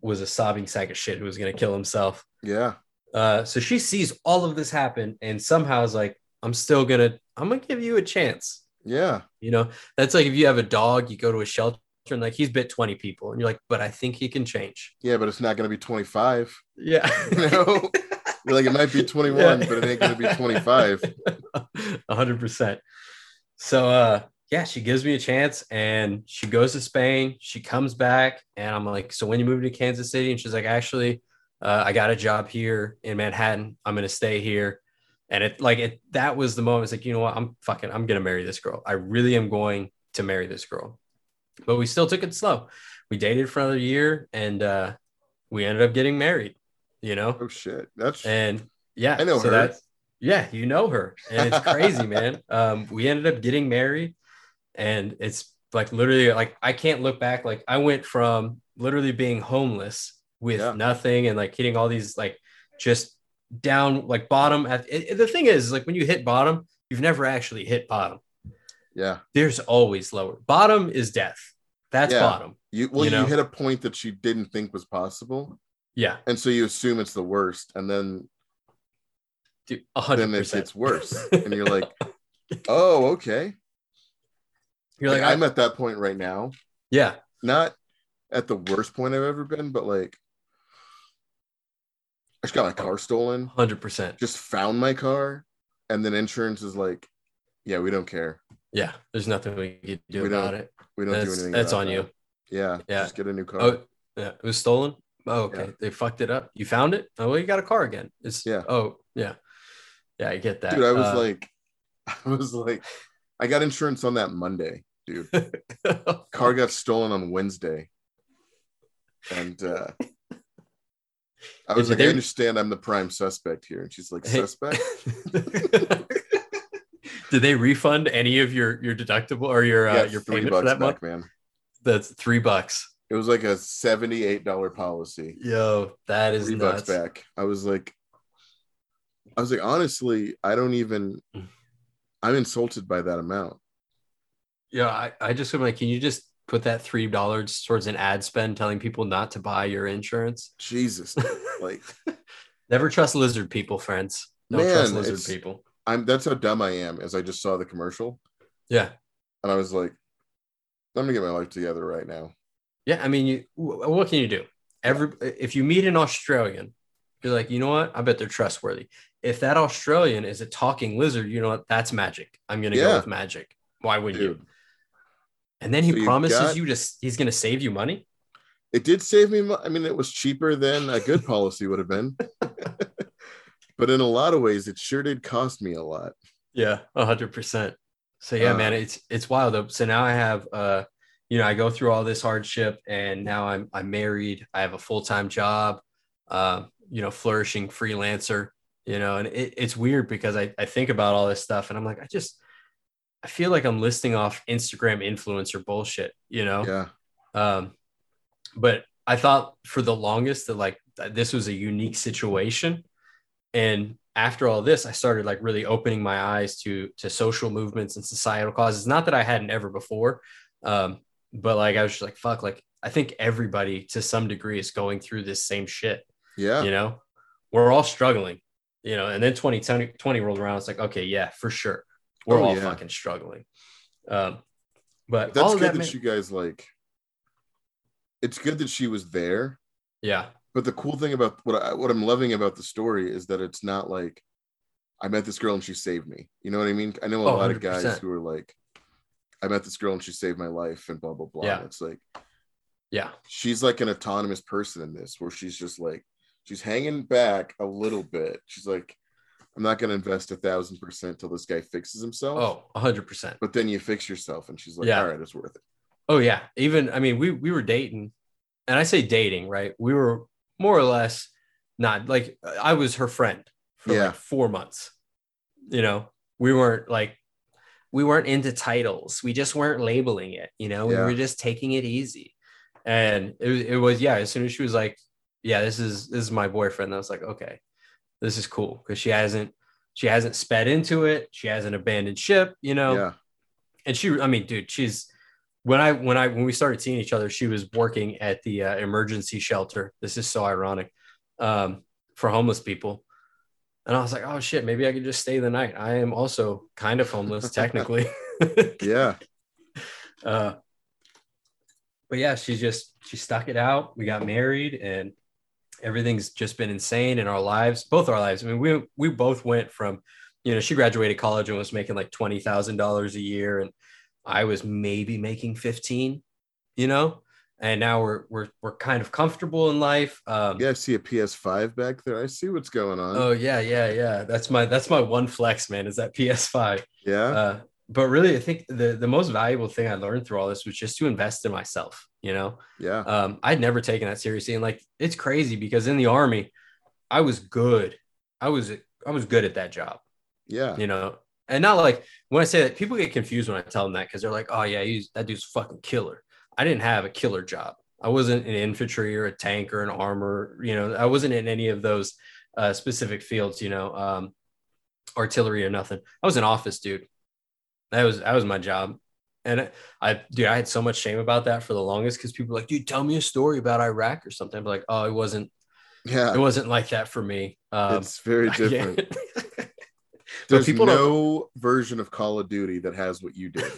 was a sobbing sack of shit who was going to kill himself yeah. Uh, so she sees all of this happen and somehow is like, I'm still gonna, I'm gonna give you a chance. Yeah. You know, that's like if you have a dog, you go to a shelter and like he's bit 20 people, and you're like, but I think he can change. Yeah, but it's not going to be 25. Yeah. [LAUGHS] You know? You're like, it might be [LAUGHS] 21, Yeah. but it ain't going to be 25. [LAUGHS] A hundred percent. So uh yeah, she gives me a chance and she goes to Spain. She comes back and I'm like, so when you move to Kansas City? And she's like, actually, uh, I got a job here in Manhattan. I'm gonna stay here. And it like it that was the moment. It's like, you know what? I'm fucking, I'm gonna marry this girl. I really am going to marry this girl. But we still took it slow. We dated for another year and uh we ended up getting married, you know? Oh, shit. That's, And yeah, I know so her. That's, yeah, you know her, and it's crazy, man. [LAUGHS] Um, we ended up getting married, and it's like literally like I can't look back. Like I went from literally being homeless with Yeah. nothing and like hitting all these like just down like bottom. At it, the thing is, like when you hit bottom, you've never actually hit bottom. yeah. There's always lower. Bottom is death. That's Yeah. bottom. You, well, You you, hit a point that you didn't think was possible. Yeah, And so you assume it's the worst. And then, dude, a hundred then it percent. gets worse. [LAUGHS] and you're like, oh, okay. You're Like, like, I'm at that point right now. yeah, Not at the worst point I've ever been, but like, I just got my car stolen. hundred percent. just found my car and then insurance is like yeah we don't care Yeah, there's nothing we can do We about it. we don't do anything that's on that. you. yeah Yeah. just get a new car Oh, yeah, it was stolen. Oh, okay. Yeah. They fucked it up. You found it. Oh, well, you got a car again. It's Yeah. Oh, yeah, yeah. I get that. dude i was Uh, like [LAUGHS] i was like i got insurance on that monday dude [LAUGHS] car got stolen on wednesday and uh i was Did like they- i understand i'm the prime suspect here and she's like suspect [LAUGHS] Did they refund any of your your deductible or your uh, your three payment for bucks that month? back man That's three bucks. it was like a 78 dollar policy Yo, that is three nuts. bucks back. I was like, I was like, honestly, I don't even. Mm. I'm insulted by that amount. Yeah, I, I just am like, can you just put that three dollars towards an ad spend telling people not to buy your insurance? Jesus, [LAUGHS] like Never trust lizard people, friends. Don't Man, trust lizard people. I'm. That's how dumb I am. As I just saw the commercial, Yeah. and I was like, I'm gonna get my life together right now. Yeah, I mean, you what can you do? Every if you meet an Australian, you're like, you know what? I bet they're trustworthy. If that Australian is a talking lizard, you know what? That's magic. I'm gonna go with magic. Why would you? And then he So promises got- you just he's gonna save you money. it did save me. mo- I mean, it was cheaper than a good policy would have been, [LAUGHS] but in a lot of ways, it sure did cost me a lot. Yeah, a hundred percent. So yeah, Uh, man, it's it's wild. Though. So now I have uh, you know, I go through all this hardship, and now I'm I'm married. I have a full time job. Uh, you know, flourishing freelancer. You know, and it, it's weird because I I think about all this stuff, and I'm like, I just I feel like I'm listing off Instagram influencer bullshit. You know, Yeah, um, but I thought for the longest that like this was a unique situation, and after all this, I started like really opening my eyes to to social movements and societal causes. Not that I hadn't ever before, um, but like I was just like, fuck, like I think everybody to some degree is going through this same shit. yeah, You know, we're all struggling. You know, and then 2020 20 rolled around. It's like, okay, yeah, for sure, we're Oh, all yeah. fucking struggling. Um, but that's all good that, that, you guys like. It's good that she was there. yeah, but the cool thing about what I, what I'm loving about the story is that it's not like I met this girl and she saved me. You know what I mean? I know a Oh, lot of guys who are like, I met this girl and she saved my life and blah blah blah. Yeah. It's like yeah. she's like an autonomous person in this, where she's just like she's hanging back a little bit. She's like, I'm not going to invest a thousand percent till this guy fixes himself. Oh, hundred percent. But then you fix yourself, and she's like, Yeah. all right, it's worth it. Oh yeah. Even I mean, we we were dating, and I say dating, right? We were more or less not like I was her friend for Yeah. like four months. You know, we weren't like we weren't into titles. We just weren't labeling it. You know, Yeah. we were just taking it easy. And it, it was yeah. As soon as she was like, "Yeah, this is this is my boyfriend," I was like, "Okay, this is cool," because she hasn't she hasn't sped into it. She hasn't abandoned ship. You know, yeah, and she i mean dude she's when i when i when we started seeing each other she was working at the uh, emergency shelter this is so ironic um for homeless people. And I was like, oh shit, maybe I could just stay the night. I am also kind of homeless, [LAUGHS] technically. [LAUGHS] Yeah. Uh, but yeah, she just she stuck it out. We got married, and everything's just been insane in our lives, both our lives. I mean, we we both went from, you know, she graduated college and was making like twenty thousand dollars a year, and I was maybe making fifteen, you know, and now we're we're we're kind of comfortable in life. Um, Yeah, I see a PS5 back there. I see what's going on. Oh yeah, yeah, yeah. That's my that's my one flex, man. Is that PS5? yeah. Uh, but really, I think the the most valuable thing I learned through all this was just to invest in myself. You know, yeah. um, I'd never taken that seriously, and like it's crazy because in the army, I was good. I was I was good at that job. Yeah. You know, and not like when I say that, people get confused when I tell them that because they're like, "Oh yeah, he's that dude's fucking killer." I didn't have a killer job. I wasn't in infantry or a tank or an armor. You know, I wasn't in any of those uh, specific fields. You know, um, artillery or nothing. I was an office dude. That was that was my job. And I, dude, I had so much shame about that for the longest because people were like, dude, tell me a story about Iraq or something. I'm like, oh, it wasn't, Yeah. it wasn't like that for me. Um, it's very [LAUGHS] different. [LAUGHS] There's people no version of Call of Duty that has what you did.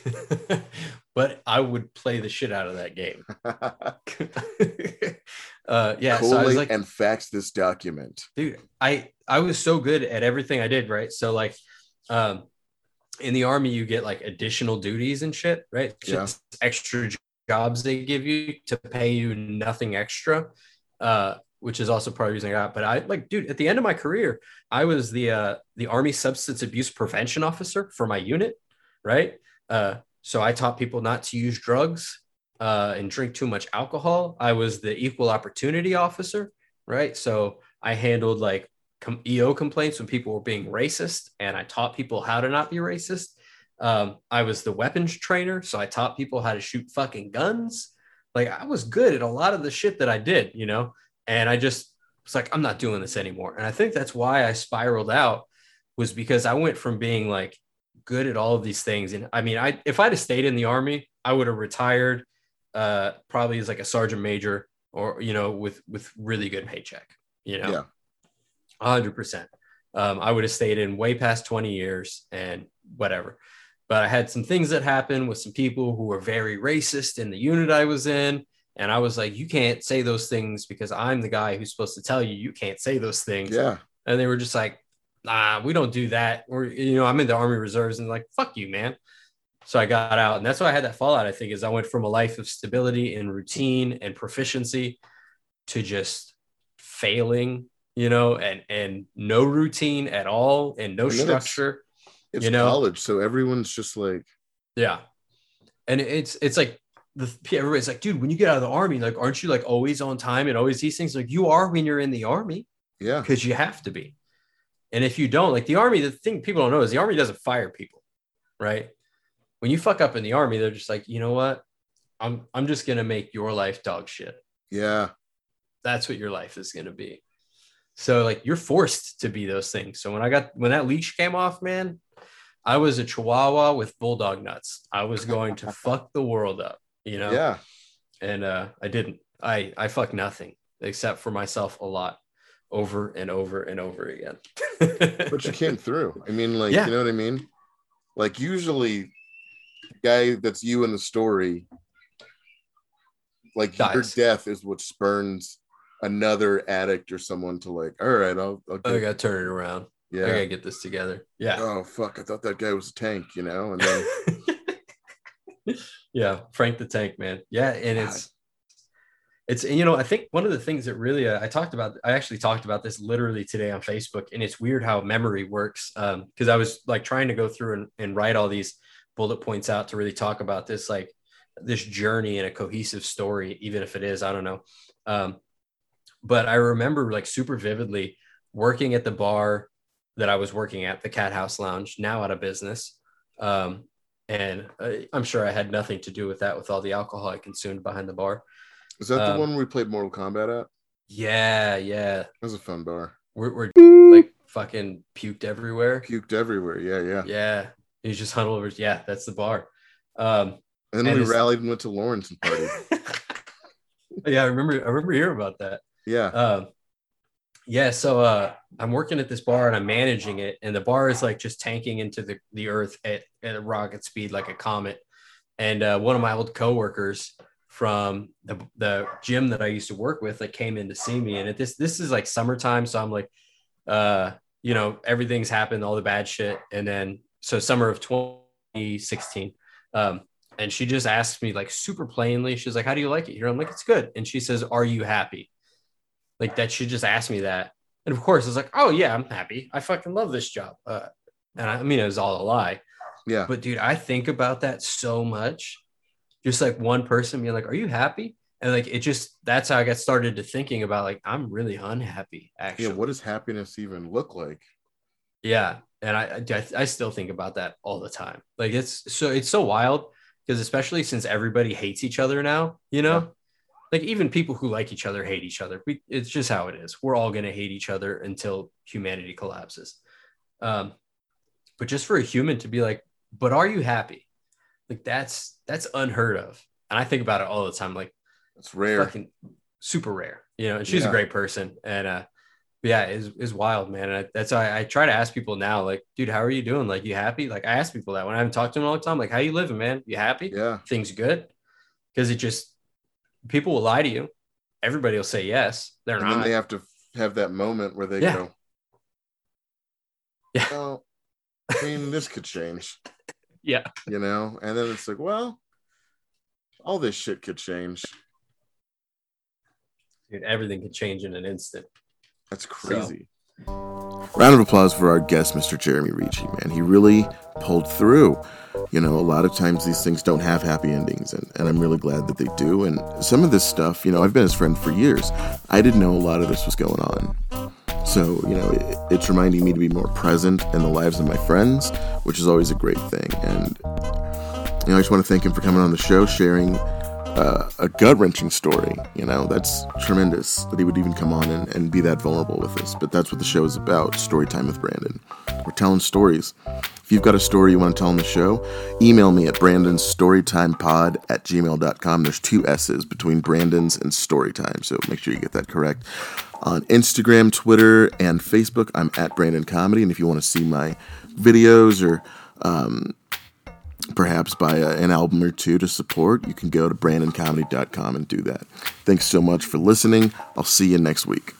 [LAUGHS] but I would play the shit out of that game. uh, yeah, so I was like, and fax this document. dude, I I was so good at everything I did, right? So like, um, in the army, you get like additional duties and shit, right? Yeah. Just extra jobs they give you to pay you nothing extra, uh, which is also part of I got. But I like, dude, at the end of my career, I was the uh, the army substance abuse prevention officer for my unit, right? Uh, so I taught people not to use drugs uh, and drink too much alcohol. I was the equal opportunity officer, right? So I handled like com- EO complaints when people were being racist, and I taught people how to not be racist. Um, I was the weapons trainer, so I taught people how to shoot fucking guns. Like I was good at a lot of the shit that I did, you know. And I just was like, I'm not doing this anymore. And I think that's why I spiraled out was because I went from being like good at all of these things. And I mean, I if I'd have stayed in the army, I would have retired uh probably as like a sergeant major or you know with with really good paycheck, you know. Yeah. Hundred percent. Um, I would have stayed in way past 20 years and whatever. But I had some things that happened with some people who were very racist in the unit I was in. And I was like, you can't say those things because I'm the guy who's supposed to tell you you can't say those things. Yeah. And they were just like, nah, we don't do that. Or, you know, I'm in the Army Reserves and like, fuck you, man. So I got out. And that's why I had that fallout, I think, is I went from a life of stability and routine and proficiency to just failing, you know, and and no routine at all and no And it's- structure. It's You know? college, so everyone's just like, Yeah. And it's it's like the everybody's like, dude, when you get out of the army, like, aren't you like always on time and always these things? Like you are when you're in the army yeah, because you have to be. And if you don't, like the army, the thing people don't know is the army doesn't fire people, right? When you fuck up in the army, they're just like, you know what? I'm I'm just gonna make your life dog shit. yeah, That's what your life is gonna be. So like you're forced to be those things. So when I got when that leash came off, man, I was a chihuahua with bulldog nuts. I was going to [LAUGHS] fuck the world up, you know? yeah. and uh, I didn't. I I fuck nothing except for myself a lot, over and over and over again. [LAUGHS] But you came through. I mean, like, Yeah. you know what I mean? Like, usually, the guy that's you in the story, like, your death is what spurns another addict or someone to like, all right, I'll, I'll I gotta turn it around. Yeah. I gotta get this together. Yeah. Oh fuck! I thought that guy was a tank, you know. And then [LAUGHS] yeah, Frank the Tank, man. Yeah, and it's it's and, you know I think one of the things that really uh, I talked about I actually talked about this literally today on Facebook, and it's weird how memory works because I was like trying to go through and, and write all these bullet points out to really talk about this like this journey and a cohesive story, even if it is I don't know. Um, but I remember like super vividly working at the bar that I was working at, the Cat House Lounge, now out of business. Um, and uh, I'm sure I had nothing to do with that with all the alcohol I consumed behind the bar. is that the Um, one we played Mortal Kombat at? Yeah, yeah. That was a fun bar. We're, we're like fucking puked everywhere. Puked everywhere. Yeah, yeah. Yeah. He's just huddled over. Yeah, that's the bar. Um, And then And we rallied and went to Lawrence and party. [LAUGHS] yeah, I remember. I remember hearing about that. Yeah, Um, Yeah, so uh, I'm working at this bar and I'm managing it, and the bar is like just tanking into the, the earth at, at a rocket speed, like a comet. And uh, one of my old coworkers from the, the gym that I used to work with, like, came in to see me. And at this this is like summertime, so I'm like, uh, you know, everything's happened, all the bad shit, and then so summer of 2016, um, and she just asked me like super plainly, she's like, "How do you like it here?" I'm like, "It's good," and she says, "Are you happy?" Like that, she just asked me that. And of course, I was like, oh, yeah, I'm happy. I fucking love this job. Uh, and I, I mean, it was all a lie. Yeah. But dude, I think about that so much. Just like one person being like, are you happy? And like, it just, that's how I got started to thinking about like, I'm really unhappy actually. Yeah. What does happiness even look like? Yeah. And I, I, I still think about that all the time. Like it's so, it's so wild because especially since everybody hates each other now, you know, yeah like even people who like each other hate each other. We, it's just how it is. We're all going to hate each other until humanity collapses. Um, but just for a human to be like, but are you happy? Like that's that's unheard of. And I think about it all the time. Like it's rare, fucking super rare. You know, and she's yeah. a great person. And uh, yeah, is is wild, man. And I, that's why I, I try to ask people now, like, dude, how are you doing? Like, you happy? Like, I ask people that when I haven't talked to them all the time, like, how you living, man? You happy? Yeah, things good. Because it just people will lie to you. Everybody will say yes. They're and not. Then they have to have that moment where they yeah. go, "Yeah, well, I mean, this could change." [LAUGHS] yeah, you know, and then it's like, well, all this shit could change. Dude, everything could change in an instant. That's crazy. So. Round of applause for our guest, Mr. Jeremy Ricci, man. He really pulled through. You know, a lot of times these things don't have happy endings, and, and I'm really glad that they do. And some of this stuff, you know, I've been his friend for years. I didn't know a lot of this was going on. So, you know, it, it's reminding me to be more present in the lives of my friends, which is always a great thing. And, you know, I just want to thank him for coming on the show, sharing uh, a gut wrenching story. You know, that's tremendous that he would even come on and, and be that vulnerable with us. But that's what the show is about story time with Brandon. We're telling stories. If you've got a story you want to tell on the show, email me at brandonsstorytimepod at gmail.com. There's two S's between Brandon's and Storytime, so make sure you get that correct. On Instagram, Twitter, and Facebook, I'm at Brandon Comedy. And if you want to see my videos or um, perhaps buy a, an album or two to support, you can go to brandoncomedy.com and do that. Thanks so much for listening. I'll see you next week.